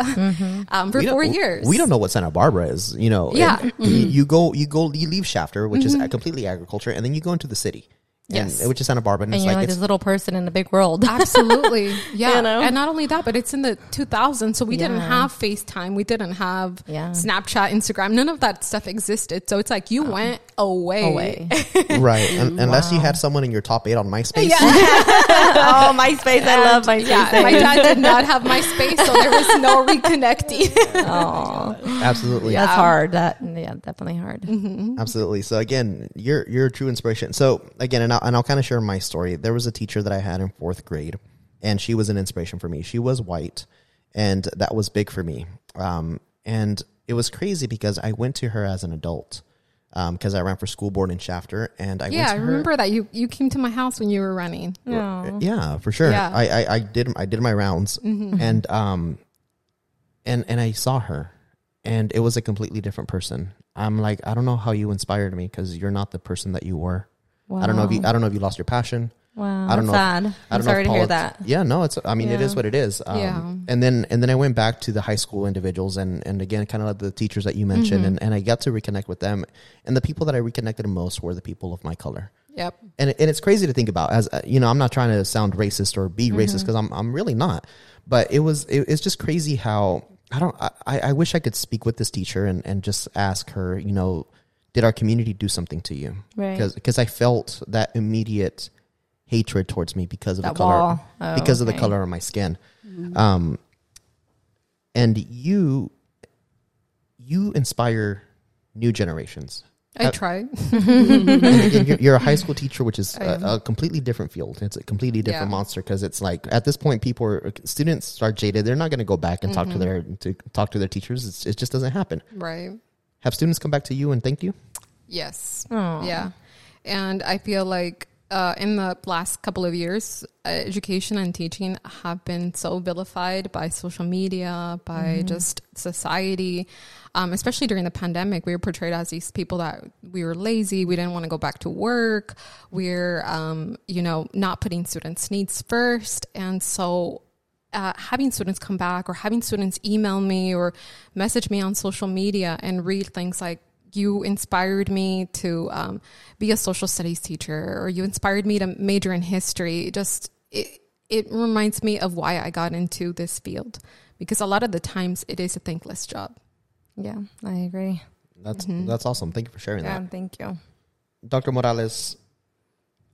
um, for four years. We don't know what Santa Barbara is. You know, Yeah. Mm-hmm. You, you go, you go, you leave Shafter, which is completely agriculture, and then you go into the city, and, Yes. which is Santa Barbara, and, And it's you're like, like, this little person in a big world. Absolutely. Yeah. You know? And not only that, but it's in the 2000s. So we didn't have FaceTime. We didn't have Yeah. Snapchat, Instagram. None of that stuff existed. So it's like you went away. Away. right, un- unless you had someone in your top eight on MySpace. oh, MySpace. I love MySpace. Yeah. My dad did not have MySpace, so there was no reconnecting. Oh, Absolutely, that's hard. That yeah, definitely hard. Mm-hmm. absolutely. So again, you're you're a true inspiration. So again, and I'll, and I'll kind of share my story. There was a teacher that I had in fourth grade, and she was an inspiration for me. She was white, and that was big for me. Um, and it was crazy because I went to her as an adult. Because I ran for school board in Shafter, and I yeah. went I to her. remember that you, you came to my house when you were running. No. Yeah, for sure. Yeah. I, I I did I did my rounds Mm-hmm. and um and and I saw her and it was a completely different person. I'm like I don't know how you inspired me because you're not the person that you were. Wow. I don't know if you I don't know if you lost your passion. Wow. I don't know. sad. I I'm don't know sorry if to hear that. Yeah, no, it's I mean it is what it is. Um, Yeah. And then and then I went back to the high school individuals and and again kind of like the teachers that you mentioned Mm-hmm. and and I got to reconnect with them and the people that I reconnected most were the people of my color Yep. and and it's crazy to think about as uh, you know i'm not trying to sound racist or be racist because i'm i'm really not but it was it, it's just crazy how i don't i i wish i could speak with this teacher and and just ask her you know did our community do something to you Right. because i felt that immediate hatred towards me because of That the color. Oh, because of the color of my skin um and you you inspire new generations I Uh, tried. you're, you're a high school teacher, which is a, a completely different field. It's a completely different Yeah. monster because it's like at this point, people are students are jaded. They're not going to go back and talk to their to talk to their teachers. It's, it just doesn't happen. right. Have students come back to you and thank you? Yes. Oh. Yeah. And I feel like uh, in the last couple of years, uh, education and teaching have been so vilified by social media, by just society. Um, especially during the pandemic, we were portrayed as these people that we were lazy, we didn't want to go back to work, we're, um, you know, not putting students' needs first. And so uh, having students come back or having students email me or message me on social media and read things like you inspired me to um, be a social studies teacher or you inspired me to major in history just it, it reminds me of why i got into this field because a lot of the times it is a thankless job Yeah, I agree. That's Mm-hmm. that's awesome. Thank you for sharing Yeah, that, thank you. Dr. Morales.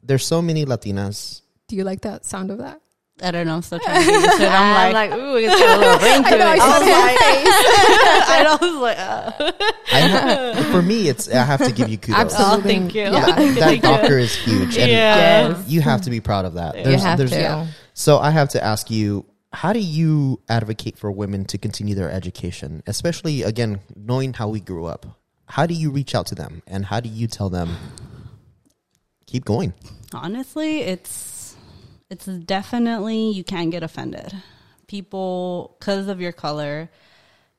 There's so many Latinas. do you like that sound of that I don't know. I'm still trying to get used to it. I'm like, ooh, it's got a little ring to I know, I it. saw your I know, I was like, I have, for me, it's I have to give you kudos. Absolutely. oh, thank you. Yeah. That, that doctor is huge, and Yeah. Yes. you have to be proud of that. You have to. yeah. So I have to ask you, how do you advocate for women to continue their education, especially again knowing how we grew up? How do you reach out to them, and how do you tell them keep going? honestly, it's it's definitely you can't get offended. People, because of your color,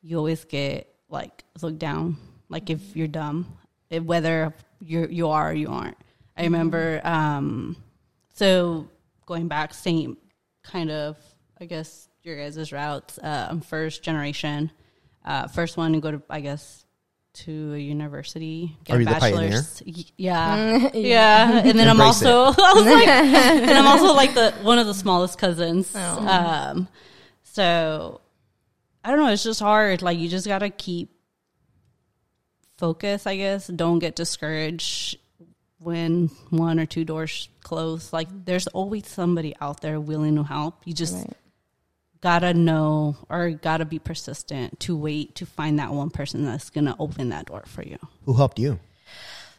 you always get like looked down. Like if you're dumb, if, whether you you are or you aren't. I remember. um So going back, same kind of, I guess your guys' routes. Uh, I'm first generation, uh, first one to go to, I guess, to a university, get Are a you the bachelor's. Y- Yeah, yeah. And then I'm also, I was like, and I'm also like the one of the smallest cousins. Um, so I don't know. It's just hard. Like you just gotta keep focus. I guess don't get discouraged when one or two doors close. Like there's always somebody out there willing to help. You just Right. Gotta know or gotta be persistent to wait to find that one person that's gonna open that door for you. Who helped you?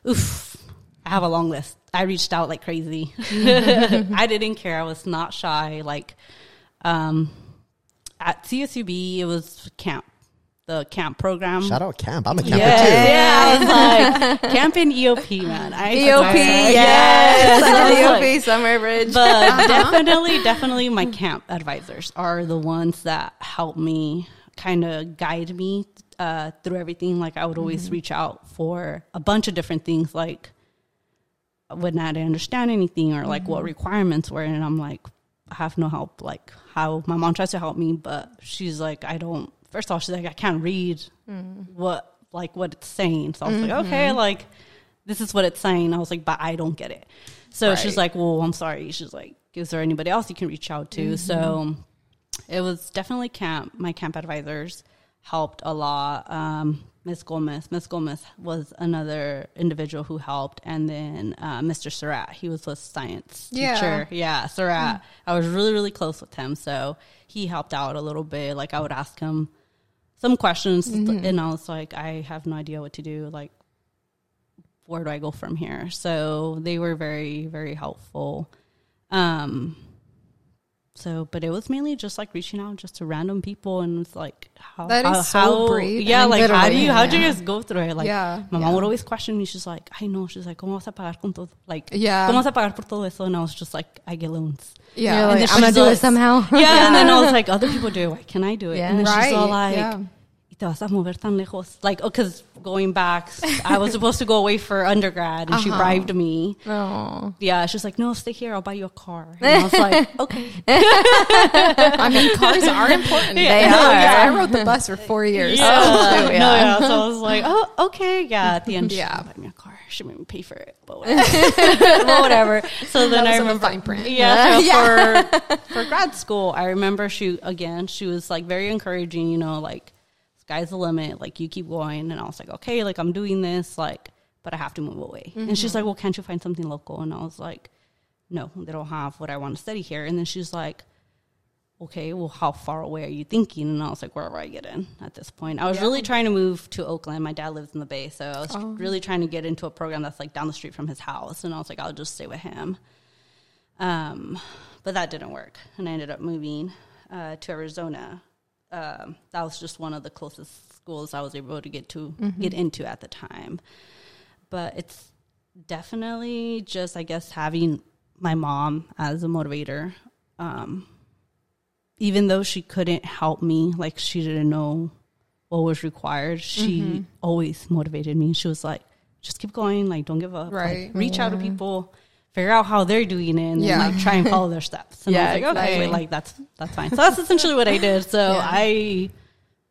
Oof. I have a long list. I reached out like crazy. I didn't care. I was not shy. Like um at CSUB it was camp. The camp program. Shout out camp. I'm a camper Yeah, too. yeah. I was like, camp in EOP, man. I EOP, yes, yes, I was like- EOP, Summer Bridge. but uh-huh. definitely, definitely, my camp advisors are the ones that help me kind of guide me uh, through everything. Like I would always mm-hmm. reach out for a bunch of different things, like when I didn't understand anything or like what mm-hmm. requirements were, and I'm like, I have no help. Like how my mom tries to help me, but she's like, I don't. First of all, she's like, I can't read what like what it's saying. So I was like, okay, like this is what it's saying. I was like, but I don't get it. So she's like, well, I'm sorry. She's like, is there anybody else you can reach out to? So it was definitely camp. My camp advisors helped a lot. Um, Miss Gomez, Miss Gomez was another individual who helped, and then uh, Mr. Surratt, he was a science Yeah. teacher. Yeah, Surratt. I was really, really close with him, so he helped out a little bit. Like I would ask him some questions, and I was like, I have no idea what to do. Like, where do I go from here? So they were very, very helpful. Um, so, but it was mainly just like reaching out just to random people, and it's like how That is how, so how- brave Yeah, like how do you how do you yeah. guys go through it? Like, Yeah, my mom yeah. would always question me. She's like, I know. She's like, ¿Cómo vas a pagar con todo? Like, Yeah. ¿Cómo vas a pagar por todo eso? And I was just like, I get loans. Yeah. And like, then I'm gonna do it somehow. Yeah, and then I was like, other people do it. Why can I do it? Yeah. And then she's all like, yeah. "Y te vas a mover tan lejos. Like, oh, because going back, I was supposed to go away for undergrad, and she Uh-huh. bribed me. Oh. Yeah, she's like, no, stay here. I'll buy you a car. And I was like, okay. I mean, cars are important. They No, are. yeah, I rode the bus for four years. Yeah. Oh, yeah. No, yeah. So I was like, oh, okay. Yeah. At the end, she Yeah. yeah. buy me a car. She made me pay for it, but whatever. but whatever. So then I was in the remember. fine print. Yeah. So Yeah. for for grad school, I remember she again. She was like very encouraging. You know, like sky's the limit. Like you keep going. And I was like, okay, like I'm doing this. Like, but I have to move away. And she's like, well, can't you find something local? And I was like, no, they don't have what I want to study here. And then she's like, okay, well, how far away are you thinking? And I was like, wherever I get in at this point. I was really trying to move to Oakland. My dad lives in the Bay. So I was really trying to get into a program that's like down the street from his house. And I was like, I'll just stay with him. Um, but that didn't work. And I ended up moving uh, to Arizona. Um, that was just one of the closest schools I was able to get to get into at the time. But it's definitely just, I guess, having my mom as a motivator. Um, even though she couldn't help me, like she didn't know what was required, she always motivated me. She was like, just keep going, like don't give up. Like, Right. reach out to people, figure out how they're doing it, and then like try and follow their steps. And Yeah, I was like, okay, exactly. like that's that's fine. So that's essentially what I did. So Yeah. I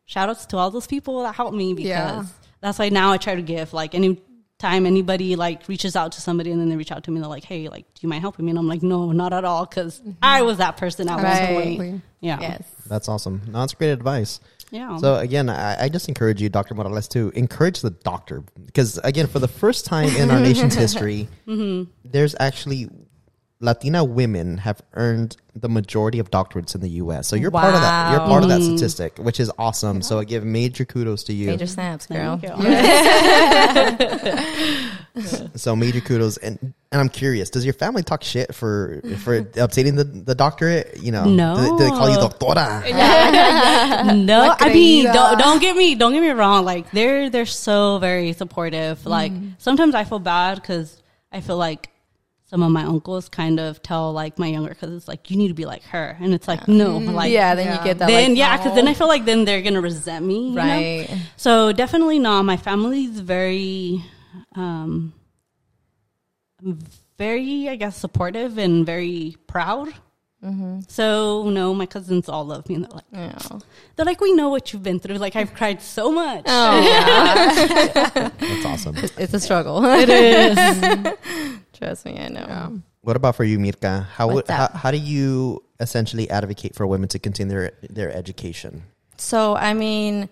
shout outs to all those people that helped me because Yeah. that's why now I try to give like any time anybody like reaches out to somebody and then they reach out to me and they're like hey like do you mind helping me and i'm like no not at all because i mm-hmm. was that person at Right. one point yeah Yes. That's awesome. No, that's great advice. Yeah So again, I, I just encourage you, Dr. Morales, to encourage the doctor because again, for the first time in our nation's history, mm-hmm. there's actually Latina women have earned the majority of doctorates in the U.S. So you're part of that. You're part of that statistic, which is awesome. So I give major kudos to you. Major snaps, girl. Thank you. So major kudos, and and I'm curious, does your family talk shit for for obtaining the, the doctorate? You know, No. do, they- do they call you doctora? no i mean don't, don't get me don't get me wrong like they're they're so very supportive like mm. sometimes i feel bad because i feel like some of my uncles kind of tell like my younger cousins like you need to be like her and it's like no like yeah, then Yeah. you get that. then like, yeah because then i feel like then they're gonna resent me you know? right. So definitely not. My family's very, um, very, I guess, supportive and very proud So no, my cousins all love me. And they're like, Yeah. they're like, we know what you've been through. Like I've cried so much. Oh, yeah. That's awesome. it's a struggle. It is. Trust me, I know. What about for you, Mirka? How would how, how do you essentially advocate for women to continue their their education? So, I mean,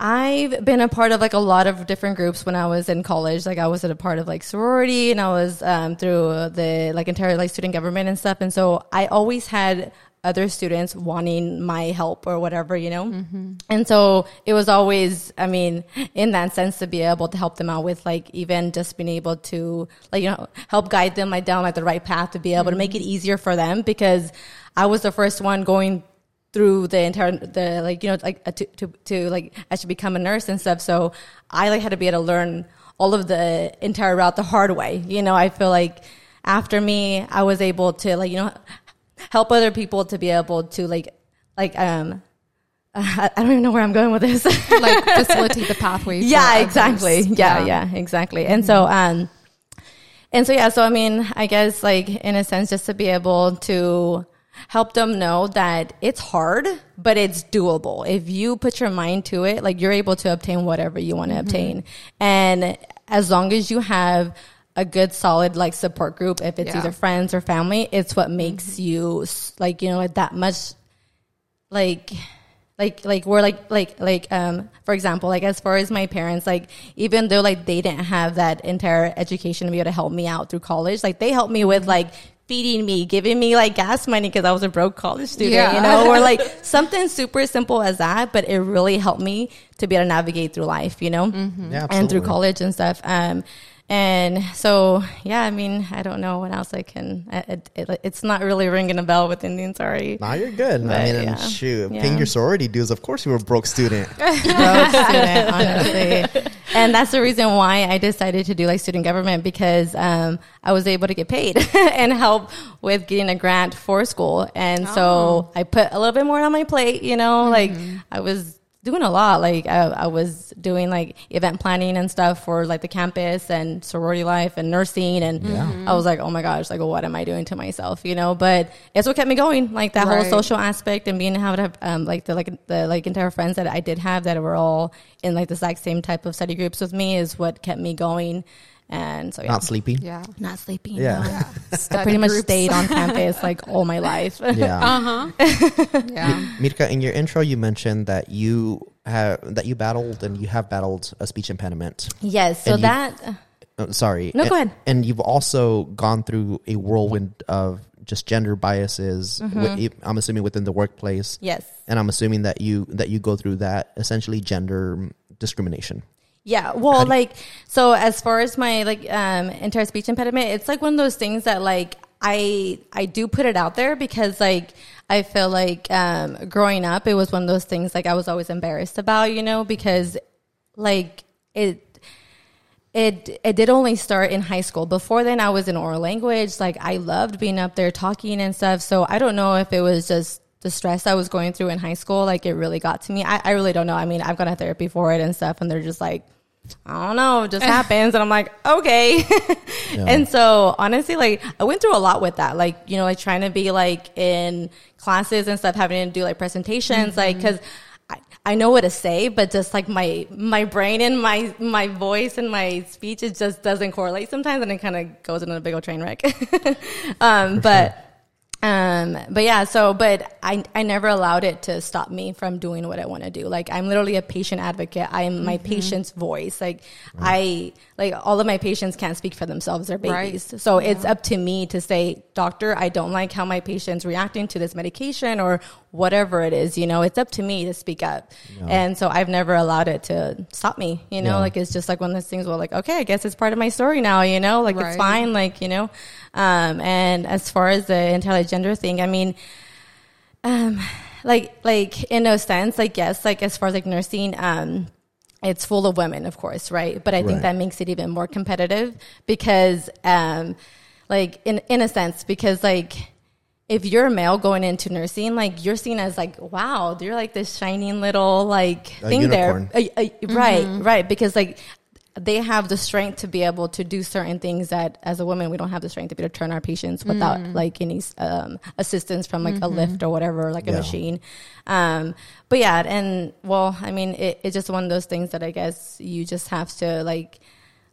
I've been a part of like a lot of different groups when I was in college. Like I was at a part of like sorority and I was um, through the like entire like student government and stuff. And so I always had other students wanting my help or whatever, you know? And so it was always, I mean, in that sense to be able to help them out with like even just being able to like, you know, help guide them like down like the right path to be able to make it easier for them because I was the first one going through the entire the like you know like uh, to to to like should become a nurse and stuff. So I like had to be able to learn all of the entire route the hard way. You know, I feel like after me, I was able to like you know help other people to be able to like like um I I don't even know where I'm going with this. like facilitate the pathways. yeah exactly. yeah, yeah. exactly. And so um and so yeah so i mean i guess like in a sense just to be able to help them know that it's hard but it's doable. If you put your mind to it like you're able to obtain whatever you want to obtain. And as long as you have a good solid like support group. If it's Yeah. either friends or family it's what makes you like you know like that much like like like we're like like like um for example like as far as my parents like even though like they didn't have that entire education to be able to help me out through college like they helped me with like feeding me giving me like gas money because i was a broke college student Yeah. you know or like something super simple as that but it really helped me to be able to navigate through life you know? Yeah, and through college and stuff um and so yeah i mean i don't know what else i can it, it, it's not really ringing a bell with indian sorry Nah, you're good. I But, mean, yeah. shoot, Yeah. paying your sorority dues. Of course, you were a broke student. broke student, honestly. And that's the reason why I decided to do like student government because um, I was able to get paid and help with getting a grant for school. And so I put a little bit more on my plate, you know, like I was doing a lot. Like I, I was doing like event planning and stuff for like the campus and sorority life and nursing. And I was like, oh my gosh, like what am I doing to myself, you know? But it's what kept me going, like that whole social aspect and being able to have um, like the like the like entire friends that I did have that were all in like the exact same type of study groups with me is what kept me going. And so yeah, Not sleepy. Yeah. not sleeping. Yeah. no. I Study pretty much stayed on campus like all my life. Yeah. Uh-huh. Yeah. Mirka, in your intro, you mentioned that you have that you battled and you have battled a speech impediment. yes. So you- that Uh, sorry. No, and, go ahead. And you've also gone through a whirlwind of just gender biases. Mm-hmm. wi- I'm assuming within the workplace, yes. and I'm assuming that you that you go through that essentially gender discrimination. Yeah, well, like so as far as my like um entire speech impediment, it's like one of those things that like I I do put it out there because like I feel like um growing up it was one of those things like I was always embarrassed about, you know, because like it it it did only start in high school. Before then, I was in oral language. Like I loved being up there talking and stuff. So I don't know if it was just the stress I was going through in high school. Like it really got to me. I, I really don't know. I mean, I've gone to therapy for it and stuff, and they're just like, I don't know, it just happens. And I'm like, okay. And so honestly, like I went through a lot with that. Like you know, like trying to be like in classes and stuff, having to do like presentations, like because. I, I know what to say, but just like my my brain and my my voice and my speech, it just doesn't correlate sometimes, and it kind of goes into a big old train wreck. um, but um, but yeah, so but I I never allowed it to stop me from doing what I want to do. Like I'm literally a patient advocate. I'm my patient's voice. Like I like all of my patients can't speak for themselves. They're babies. Right. So it's up to me to say, doctor, I don't like how my patient's reacting to this medication or whatever it is. You know, it's up to me to speak up. And so I've never allowed it to stop me. You know, Yeah. like it's just like one of those things where like, okay, I guess it's part of my story now. You know, like it's fine. Like you know, um, and as far as the entire gender thing, I mean, um, like like in a sense, like yes, like as far as like nursing, um, it's full of women, of course, right? But I think Right. that makes it even more competitive because, um, like in in a sense, because like if you're a male going into nursing, like you're seen as like, wow, you're like this shining little like A thing unicorn. there, A- a- right? Right? Because like they have the strength to be able to do certain things that as a woman we don't have the strength to be able to turn our patients without like any um, assistance from like a lift or whatever like a machine um, but yeah and well i mean it, it's just one of those things that i guess you just have to like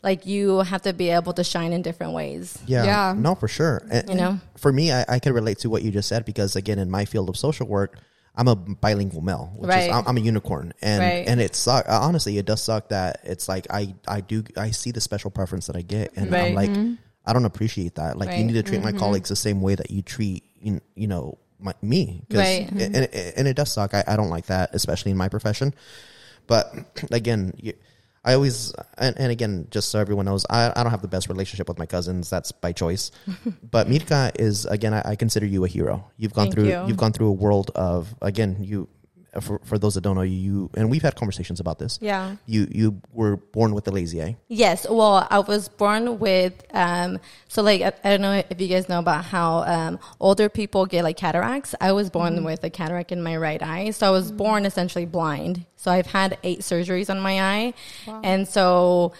like you have to be able to shine in different ways Yeah, Yeah. no, for sure. And You know? for me, I, I can relate to what you just said because again, in my field of social work, I'm a bilingual male, which Right. is I'm, I'm a unicorn, and Right. and it suck. Uh, honestly, it does suck that it's like I I do I see the special preference that I get, and I'm Right. like mm-hmm. I don't appreciate that. Like you need to treat my mm-hmm. colleagues the same way that you treat you, you know my, me, 'Cause- Right. And, and, and it does suck. I, I don't like that, especially in my profession. But again, you, I always and, and again, just so everyone knows, I, I don't have the best relationship with my cousins. That's by choice. but Mirka is again, I, I consider you a hero. You've gone Thank through you. you've gone through a world of again you. For, for those that don't know you, and we've had conversations about this. yeah You you were born with a lazy eye. Yes, well, I was born with um so like I, I don't know if you guys know about how um older people get like cataracts. I was born with a cataract in my right eye. So I was born essentially blind. So I've had 8 surgeries on my eye. And so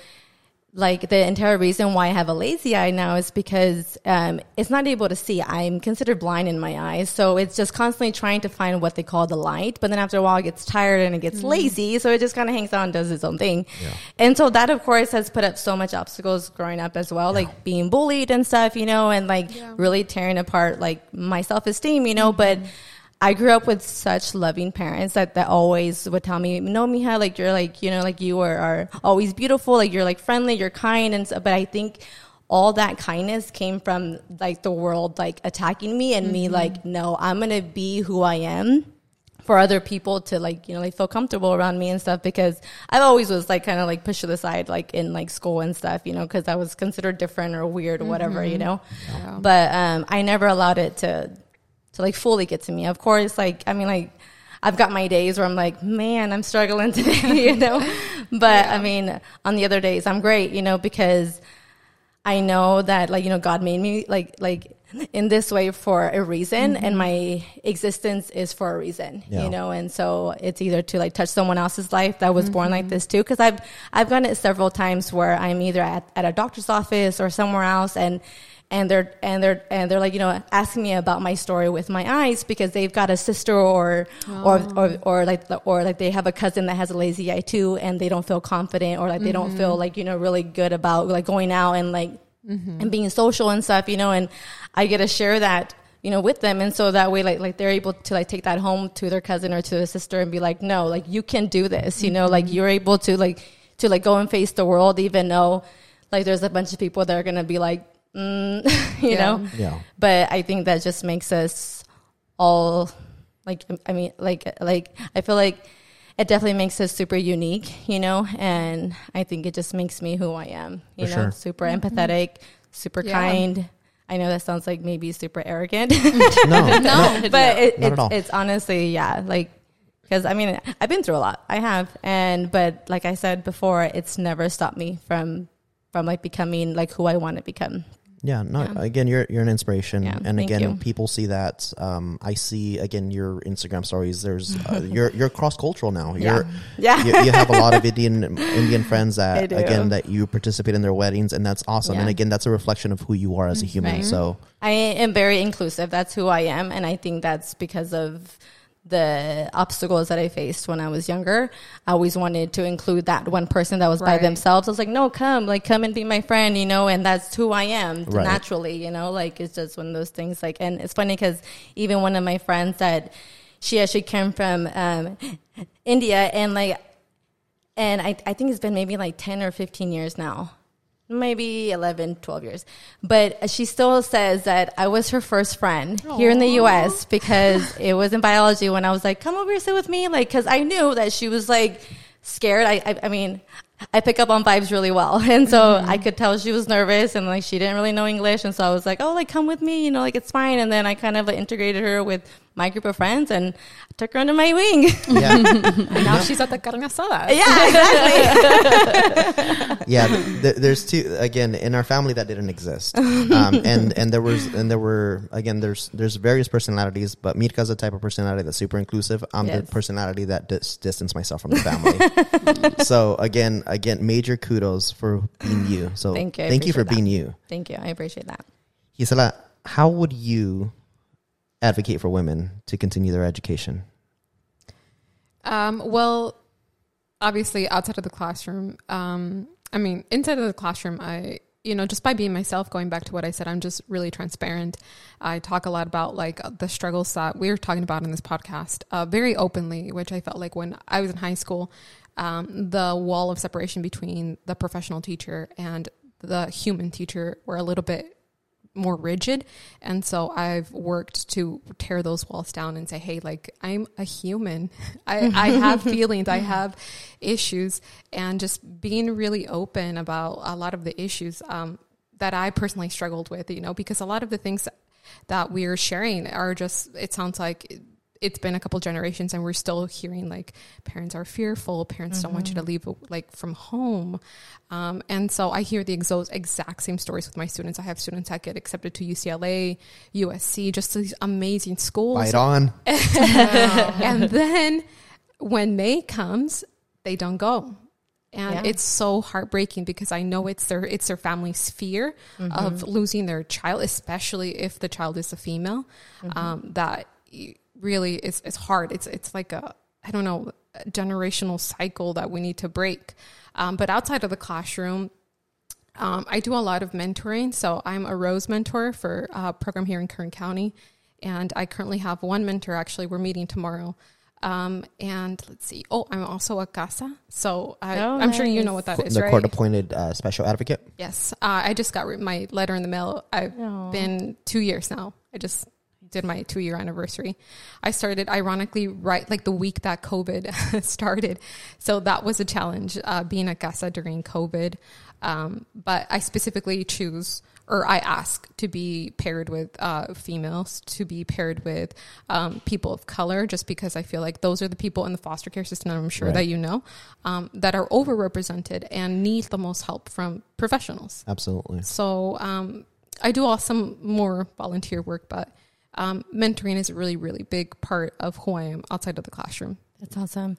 like the entire reason why I have a lazy eye now is because um, it's not able to see. I'm considered blind in my eyes, so it's just constantly trying to find what they call the light. But then after a while, it gets tired and it gets lazy, so it just kind of hangs out and does its own thing. And so that, of course, has put up so much obstacles growing up as well, like being bullied and stuff, you know, and like really tearing apart like my self esteem, you know. But I grew up with such loving parents that, that always would tell me, no, Mija, like you're like, you know, like you are, are always beautiful. Like you're like friendly, you're kind. And so, but I think all that kindness came from like the world, like attacking me and me like, no, I'm going to be who I am for other people to like, you know, like feel comfortable around me and stuff because I always was like kind of like pushed to the side, like in like school and stuff, you know, cause I was considered different or weird or whatever, you know, Yeah. but, um, I never allowed it to, to like fully get to me. Of course, like I mean, like I've got my days where I'm like, man, I'm struggling today, you know. But I mean, on the other days, I'm great, you know, because I know that like you know God made me like like in this way for a reason, and mm-hmm. my existence is for a reason, Yeah. you know. And so it's either to like touch someone else's life that was born like mm-hmm. this too, because I've I've done it several times where I'm either at, at a doctor's office or somewhere else, and and they're and they're and they're like you know asking me about my story with my eyes because they've got a sister or or, oh. or or like the, or like they have a cousin that has a lazy eye too and they don't feel confident or like they don't feel mm-hmm. like you know really good about like going out and like mm-hmm. and being social and stuff you know and I get to share that you know with them. And so that way like like they're able to like take that home to their cousin or to their sister and be like no like you can do this you know like mm-hmm. you're able to like to like go and face the world even though like there's a bunch of people that are gonna be like mm, you Yeah. know Yeah. but I think that just makes us all like I mean like like I feel like it definitely makes us super unique, you know, and I think it just makes me who I am, you For know, sure. super empathetic, super Yeah. kind. I know that sounds like maybe super arrogant, No, No. but it, Not it's, it's honestly yeah, like because I mean I've been through a lot, I have, and but like I said before, it's never stopped me from from like becoming like who I want to become. Yeah, no. Yeah. Again, you're you're an inspiration, Yeah, and again, you. people see that. Um, I see again your Instagram stories. There's uh, you're you're cross cultural now. You're Yeah. you, you have a lot of Indian Indian friends that again that you participate in their weddings, and that's awesome. And Yeah. Mm-hmm. again, that's a reflection of who you are as a human. Right. So I am very inclusive. That's who I am, and I think that's because of the obstacles that I faced when I was younger. I always wanted to include that one person that was by themselves. I was like, no, come, like, come and be my friend, you know, and that's who I am Right. naturally, you know, like it's just one of those things. Like, and it's funny because even one of my friends said she actually came from um, India, and like, and I, I think it's been maybe like 10 or 15 years now maybe 11 12 years. But she still says that i was her first friend here in the us because it was in biology when i was like come over here sit with me like because i knew that she was like scared. I, I i mean i pick up on vibes really well. And so mm-hmm. i could tell she was nervous and like she didn't really know english. And so i was like oh like come with me you know like it's fine. And then i kind of like integrated her with my group of friends, and I took her under my wing. Yeah, now she's at the carne asada. yeah, exactly. yeah. th- th- there's two again in our family that didn't exist, um, and and there was and there were again there's there's various personalities, but Mirka's the type of personality that's super inclusive. I'm the personality that dis- distance myself from the family. so again, again, major kudos for being you. So Thank you, thank you for appreciate being you. Thank you. I appreciate that. Gisela, how would you advocate for women to continue their education? Um, well, obviously, outside of the classroom, um, I mean, inside of the classroom, I, you know, just by being myself, going back to what I said, I'm just really transparent. I talk a lot about like the struggles that we were talking about in this podcast, uh, very openly, which I felt like when I was in high school, um, the wall of separation between the professional teacher and the human teacher were a little bit more rigid. And so i've worked to tear those walls down and say hey like i'm a human. I, I have feelings. I have issues. And just being really open about a lot of the issues um, that i personally struggled with you know because a lot of the things that, that we're sharing are just it sounds like it's been a couple generations and we're still hearing like parents are fearful parents don't want you to leave like from home um, and so i hear the exo- exact same stories with my students i have students that get accepted to ucla usc just these amazing schools right on. and then when May comes, they don't go. And Yeah. it's so heartbreaking because I know it's their it's their family's fear of losing their child, especially if the child is a female. Um, that y- really it's is hard. It's it's like a I don't know a generational cycle that we need to break. Um, but outside of the classroom, um, I do a lot of mentoring. So I'm a Rose mentor for a program here in Kern County. And I currently have one mentor. Actually, we're meeting tomorrow. Um, and let's see. Oh, I'm also a CASA. So I, Oh, I'm sure you know what that is, the right? court appointed uh, special advocate. Yes. Uh, I just got re- my letter in the mail. I've Aw. been two years now. I just did my two year anniversary. I started ironically right like the week that COVID started. So that was a challenge, uh, being at CASA during COVID. Um, but I specifically choose or I ask to be paired with uh, females, to be paired with um, people of color, just because I feel like those are the people in the foster care system, I'm sure Right. that you know, um, that are overrepresented and need the most help from professionals. Absolutely. So um, I do all some more volunteer work, but um, mentoring is a really, really big part of who I am outside of the classroom. That's awesome.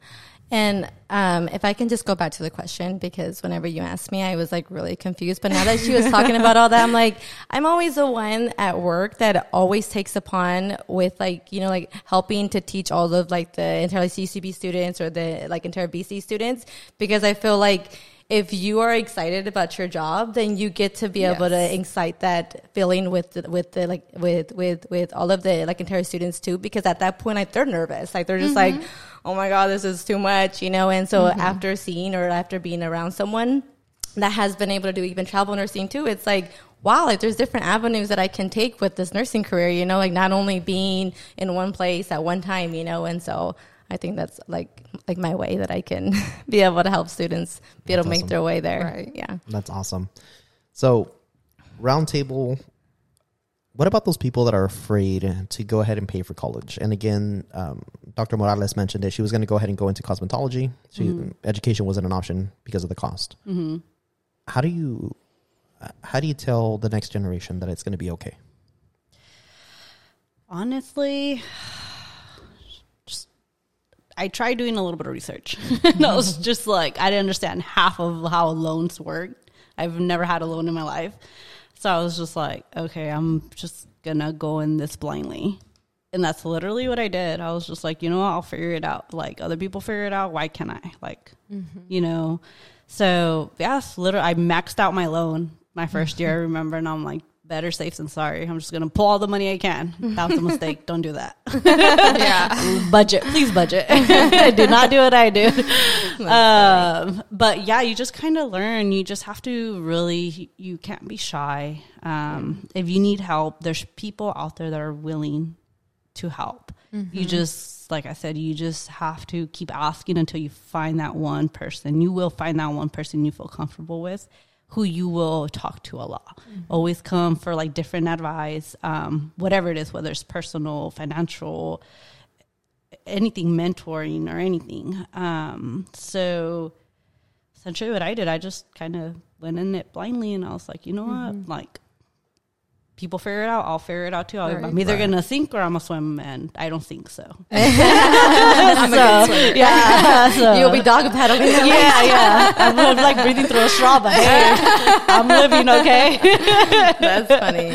And um, if I can just go back to the question, because whenever you asked me, I was like really confused. But now that she was talking about all that, I'm like, I'm always the one at work that always takes upon with like, you know, like helping to teach all of like the entire CCB students or the like entire BC students, because I feel like if you are excited about your job, then you get to be able to Yes. incite that feeling with the, with the like with with with all of the like entire students too because at that point like they're nervous. Like they're just mm-hmm. like oh my god this is too much you know? And so mm-hmm. after seeing or after being around someone that has been able to do even travel nursing too it's like wow like there's different avenues that i can take with this nursing career you know? Like not only being in one place at one time you know? And so i think that's like like my way that i can be able to help students be able to That's make their way there Right. yeah That's awesome. So, roundtable. What about those people that are afraid to go ahead and pay for college? And again, um, Dr. Morales mentioned it. She was going to go ahead and go into cosmetology. She, Education wasn't an option because of the cost. Mm-hmm. How do you, how do you tell the next generation that it's going to be okay? Honestly, just I tried doing a little bit of research. and I was just like, I didn't understand half of how loans work. I've never had a loan in my life. So I was just like, okay, I'm just gonna go in this blindly. And that's literally what I did. I was just like, you know what, I'll figure it out. Like other people figure it out. Why can't I? Like, mm-hmm. you know. So yes, literally I maxed out my loan my first year, I remember, and I'm like, better safe than sorry. I'm just gonna pull all the money I can. That was a mistake. Don't do that. yeah. budget, please budget. do not do what I do. Um, but yeah, you just kind of learn. You just have to really. You can't be shy. Um, if you need help, there's people out there that are willing to help. You just, like I said, you just have to keep asking until you find that one person. You will find that one person you feel comfortable with. Who you will talk to a lot. Always come for like different advice, um, whatever it is, whether it's personal, financial, anything, mentoring or anything. Um, so essentially, what I did, I just kind of went in it blindly, and I was like, you know what, like. People figure it out. I'll figure it out too. I'll- Right. I'm either Right. gonna sink or I'm gonna swim, and I don't think so. I'm a good swimmer. Yeah, so- You'll be dog paddling. yeah, yeah. I'm like breathing through a straw, but hey, I'm living okay. That's funny.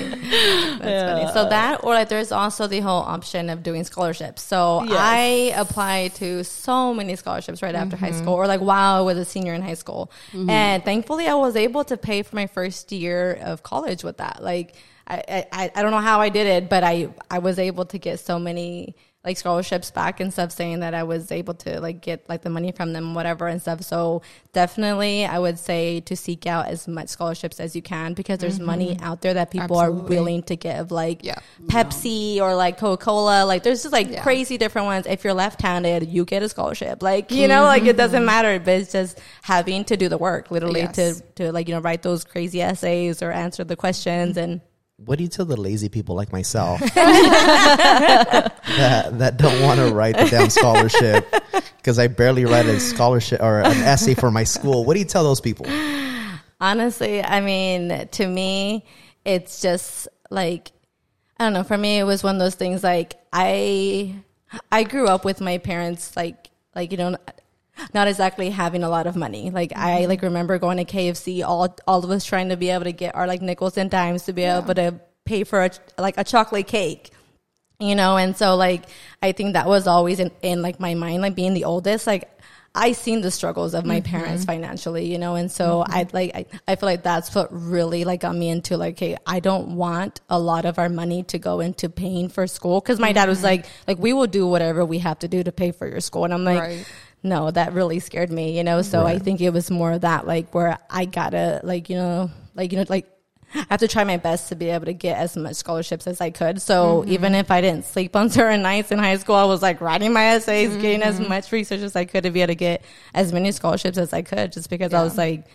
That's funny. So that, or like, there's also the whole option of doing scholarships. So Yes. I applied to so many scholarships right after high mm-hmm. school, or like while I was a senior in high school, mm-hmm. and thankfully I was able to pay for my first year of college with that. Like, I, I, I don't know how I did it, but I, I was able to get so many like scholarships back and stuff saying that I was able to like get like the money from them, whatever and stuff. So definitely I would say to seek out as much scholarships as you can because there's mm-hmm. money out there that people are willing to give like Yeah. Pepsi or like Coca-Cola. Like there's just like Yeah. crazy different ones. If you're left-handed, you get a scholarship. Like, you mm-hmm. know, like it doesn't matter, but it's just having to do the work literally Yes. to, to like, you know, write those crazy essays or answer the questions mm-hmm. and What do you tell the lazy people like myself that that don't want to write the damn scholarship because I barely write a scholarship or an essay for my school? What do you tell those people? Honestly, I mean, to me, it's just like I don't know. For me, it was one of those things. Like I, I grew up with my parents. Like, like you know, not exactly having a lot of money. Like I mm-hmm. like remember going to KFC. All all of us trying to be able to get our like nickels and dimes to be able to pay for a, like a chocolate cake you know? And so like i think that was always in, in like my mind like being the oldest like i seen the struggles of my mm-hmm. parents financially you know? And so mm-hmm. i like I, I feel like that's what really like got me into like hey i don't want a lot of our money to go into paying for school. Because my dad was like like we will do whatever we have to do to pay for your school. And i'm like Right. No that really scared me you know so i think it was more of that like where i gotta like you know like you know like I have to try my best to be able to get as much scholarships as I could. So mm-hmm. even if I didn't sleep on certain nights in high school, I was like writing my essays, getting as mm-hmm. much research as I could to be able to get as many scholarships as I could, just because I was like,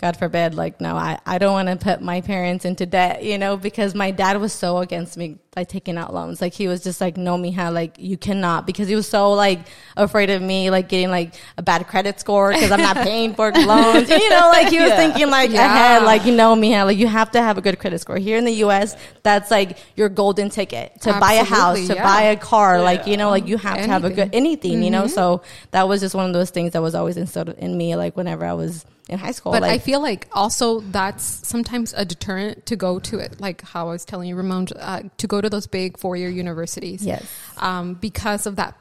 God forbid, like, no, I, I don't want to put my parents into debt, you know, because my dad was so against me, like, taking out loans. Like, he was just like, no, Mija, like, you cannot, because he was so, like, afraid of me, like, getting, like, a bad credit score because I'm not paying for loans. You know, like, he was thinking, like, Yeah. ahead, like, you know, Mija, like, you have to have a good credit score. Here in the U.S., that's, like, your golden ticket to buy a house, to yeah. buy a car. Like, you know, like, you have to have a good, Anything. anything, you know? Mm-hmm. So that was just one of those things that was always instilled in me, like, whenever I was in high school. But like, I feel like also that's sometimes a deterrent to go to it, like how I was telling you, Ramon, uh, to go to those big four year universities. Yes. Um, because of that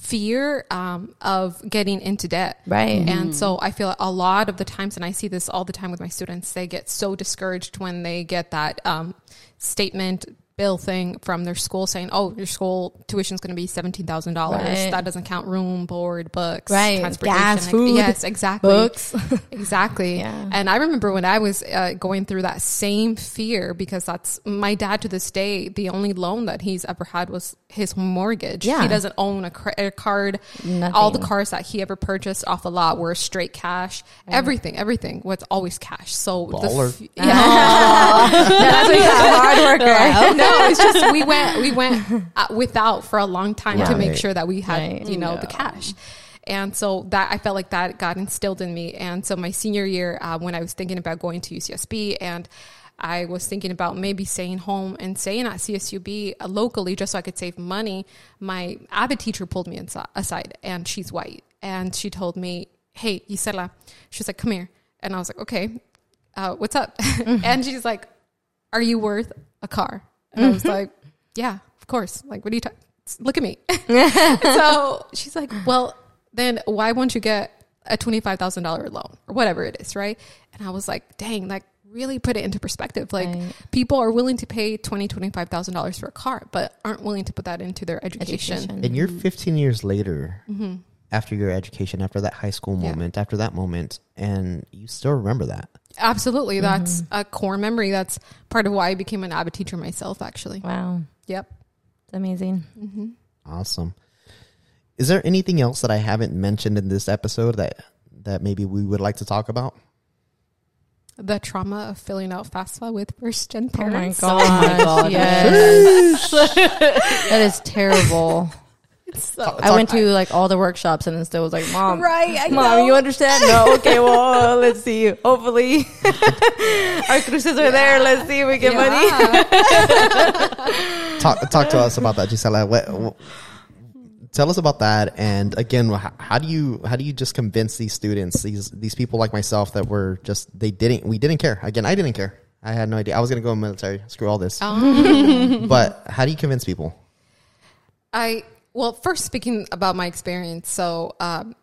fear um, of getting into debt. Right. And so I feel a lot of the times, and I see this all the time with my students, they get so discouraged when they get that um, statement bill thing from their school saying, "Oh, your school tuition is going to be seventeen thousand dollars. Right. That doesn't count room, board, books, Right. transportation, Gas, like- food, yes, exactly, books. exactly." Yeah. And I remember when I was uh, going through that same fear because that's my dad to this day. The only loan that he's ever had was his mortgage. Yeah. he doesn't own a credit card. All the cars that he ever purchased off the lot were straight cash. Everything, everything was always cash. So the Baller. f- yeah. that's what you got, hard worker. No, it's just we went we went uh, without for a long time to make Right. sure that we had Right. you know the cash. And so that I felt like that got instilled in me. And so my senior year, uh, when I was thinking about going to UCSB, and I was thinking about maybe staying home and staying at CSUB uh, locally just so I could save money. My Avid teacher pulled me insi- aside, and she's white, and she told me, "Hey, Gisela," she's like, "Come here," and I was like, "Okay, uh, what's up?" and she's like, "Are you worth a car?" And I was mm-hmm. like, "Yeah, of course." Like, what are you talking? Look at me. so she's like, "Well, then why won't you get a twenty five thousand dollar loan or whatever it is, right?" And I was like, "Dang, like." Really put it into perspective. Like Right. people are willing to pay twenty, twenty five thousand dollars for a car, but aren't willing to put that into their education. Education. And you're 15 years later mm-hmm. after your education, after that high school Yeah. moment, after that moment, and you still remember that. Absolutely, mm-hmm. that's a core memory. That's part of why I became an avid teacher myself. Actually, Wow. yep. It's amazing. Mm-hmm. Awesome. Is there anything else that I haven't mentioned in this episode that that maybe we would like to talk about? the trauma of filling out FAFSA with first gen Oh my parents. god! Oh my God. Yes, that is terrible. So- I went to like all the workshops and it still was like, "Mom, right, I Mom, know. you understand? No, okay. Well, let's see. Hopefully, our cruises are there. Let's see if we get money." Talk talk to us about that, Gisela. What, what- tell us about that. And again, how, how do you how do you just convince these students, these these people like myself that were just they didn't we didn't care. Again, I didn't care. I had no idea. I was gonna go in military. Screw all this. Oh. but how do you convince people? I well, first speaking about my experience. So, um,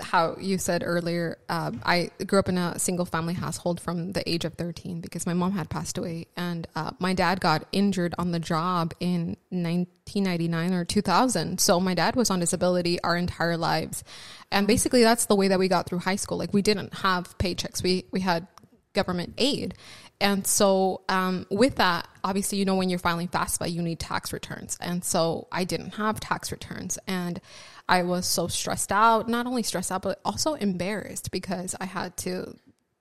how you said earlier, um, I grew up in a single family household from the age of thirteen because my mom had passed away, and uh, my dad got injured on the job in nineteen ninety nine or two thousand. So my dad was on disability our entire lives, and basically that's the way that we got through high school. Like we didn't have paychecks. We we had government aid. And so, um, with that, obviously, you know, when you're filing FAFSA, you need tax returns. And so, I didn't have tax returns. And I was so stressed out, not only stressed out, but also embarrassed because I had to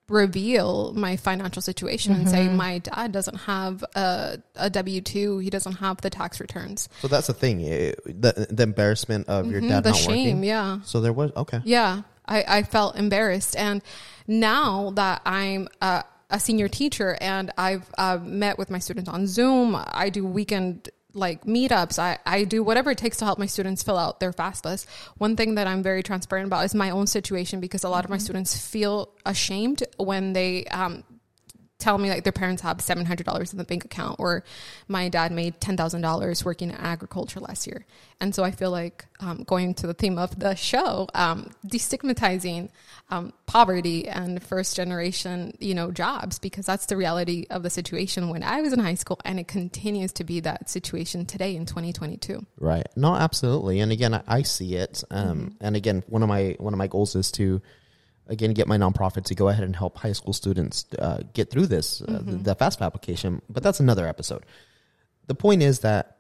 reveal my financial situation and say, my dad doesn't have a, a W 2, he doesn't have the tax returns. So that's the thing. eh, The the embarrassment of your dad the not shame, working. yeah. So there was okay. Yeah, I, I felt embarrassed. And now that I'm a, a senior teacher and I've uh, met with my students on Zoom, I do weekend like meetups. I, I do whatever it takes to help my students fill out their FAFSAs. One thing that I'm very transparent about is my own situation because a lot of my students feel ashamed when they um, tell me like their parents have seven hundred dollars in the bank account, or my dad made ten thousand dollars working in agriculture last year. And so I feel like um, going to the theme of the show, um, destigmatizing um, poverty and first generation, you know, jobs, because that's the reality of the situation when I was in high school, and it continues to be that situation today in 2022. Right. No, absolutely. And again, I, I see it. Um, And again, one of my one of my goals is to again get my nonprofit to go ahead and help high school students uh, get through this uh, the, mm-hmm. the FAFSA application. But that's another episode. The point is that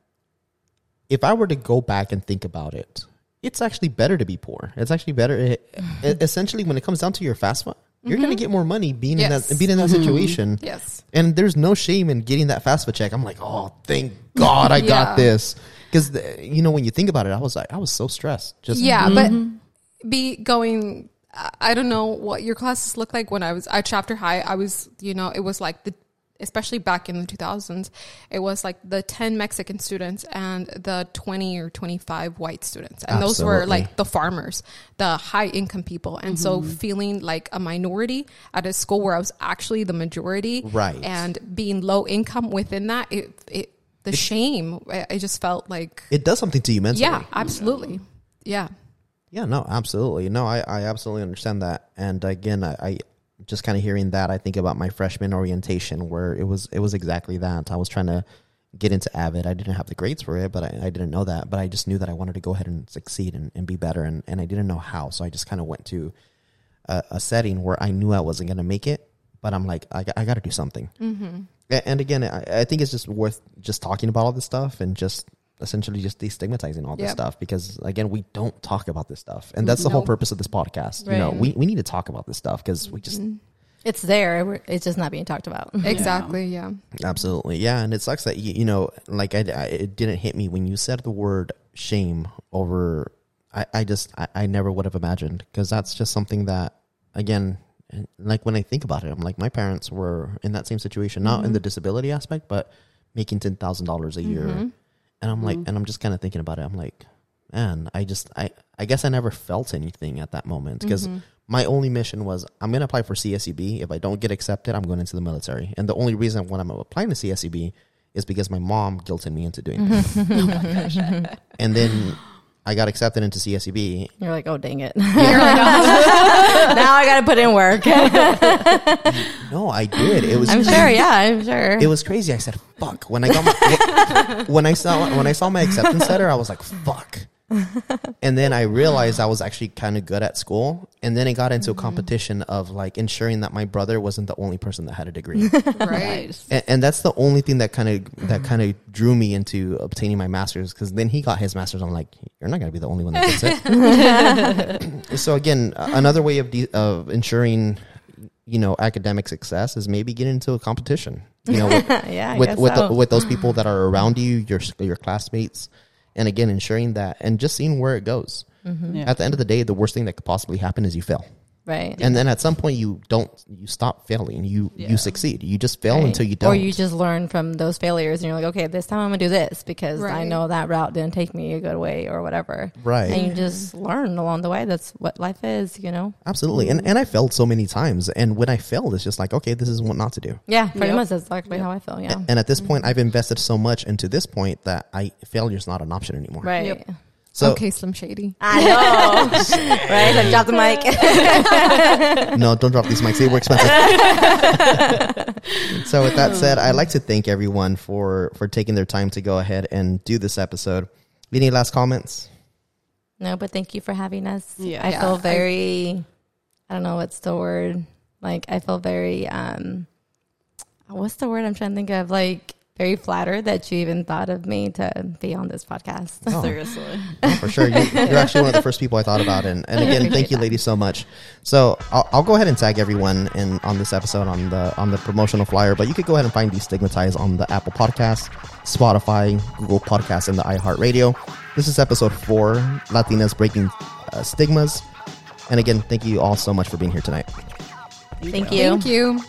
if I were to go back and think about it, it's actually better to be poor. It's actually better. It, it- essentially, when it comes down to your FAFSA, you're going to mm-hmm. get more money being in that being in that situation. Yes. And there's no shame in getting that FAFSA check. I'm like, oh, thank God I Yeah. got this. Because eh, you know, when you think about it, I was like, I was so stressed. Just Yeah, but be going. I- don't know what your classes look like when I was at Shafter High. I was, you know, it was like the, especially back in the 2000s, it was like the 10 Mexican students and the 20 or 25 white students. And those were like the farmers, the high income people. And so mm-hmm. feeling like a minority at a school where I was actually the majority. Right. And being low income within that, it, it, the shame, I I just felt like, it does something to you mentally. yeah, absolutely. Yeah. Yeah, no, absolutely. No, I, I absolutely understand that. And again, I, I just kind of hearing that, I think about my freshman orientation where it was it was exactly that. I was trying to get into Avid. I didn't have the grades for it, but I, I didn't know that. But I just knew that I wanted to go ahead and succeed and, and be better. And, and I didn't know how. So I just kind of went to a, a setting where I knew I wasn't going to make it. But I'm like, I, got- I got to do something. Mm-hmm. And again, I, I think it's just worth just talking about all this stuff and just essentially just destigmatizing all this Yep. stuff because again we don't talk about this stuff and that's the whole purpose of this podcast you know we, we need to talk about this stuff because we just mm-hmm. It's there. It's just not being talked about. Exactly. Yeah. absolutely yeah and it sucks that you, you know like I, I it didn't hit me when you said the word shame over i, I just I, I never would have imagined because that's just something that again eh, like when i think about it i'm like my parents were in that same situation not in mm-hmm. the disability aspect but making $10000 a year mm-hmm. And i'm like mm-hmm. and i'm just kind of thinking about it. I'm like man i just i i guess i never felt anything at that moment. Because mm-hmm. my only mission was i'm going to apply for CSUB if i don't get accepted i'm going into the military. And the only reason when i'm applying to CSUB is because my mom guilted me into doing that. Oh and then i got accepted into CSUB You're like, oh dang it! Oh. now I got to put in work. no i did it was I'm sure. Yeah, I'm sure. it was crazy i said fuck when i got my when i saw when i saw my acceptance letter i was like fuck and then I realized I was actually kind of good at school. And then it got into a mm-hmm. competition of like ensuring that my brother wasn't the only person that had a degree. Right. and, and that's the only thing that kind of that kind of drew me into obtaining my master's because then he got his master's. I'm like, you're not gonna be the only one that gets it. so again, another way of de- of ensuring you know academic success is maybe getting into a competition. You know, with, yeah, with with, so. the, with those people that are around you, your your classmates, and again ensuring that and just seeing where it goes. Mm-hmm. Yeah. At the end of the day, the worst thing that could possibly happen is you fail, right. and then at some point you don't you stop failing. You Yeah. you succeed. You just fail Right. until you don't. Or you just learn from those failures and you're like, okay, this time I'm gonna do this because I know that route didn't take me a good way or whatever. Right. And you just learn along the way. That's what life is, you know? Absolutely, and and I failed so many times, and when I failed, it's just like okay, this is what not to do. Yeah, pretty Yep. much that's exactly how I feel. Yeah. And at this point, I've invested so much into this point that I failure is not an option anymore. Right. Yep. So okay, Slim Shady. I know. right? Like drop the mic. no, don't drop these mics; they were expensive. so, with that said, I'd like to thank everyone for for taking their time to go ahead and do this episode. Any last comments? no, but thank you for having us. Yeah. I Yeah, feel very I don't know what's the word. Like I feel very um what's the word I'm trying to think of? Like very flattered that you even thought of me to be on this podcast. Oh. Seriously. Oh, for sure. You, you're actually one of the first people I thought about. And, and again, thank you, ladies, so much. So I'll, I'll go ahead and tag everyone in on this episode on the on the promotional flyer. But you could go ahead and find Destigmatize on the Apple Podcast, Spotify, Google Podcasts, and the iHeartRadio. This is episode four, Latinas Breaking uh, Stigmas. And again, thank you all so much for being here tonight. Thank you. Thank you.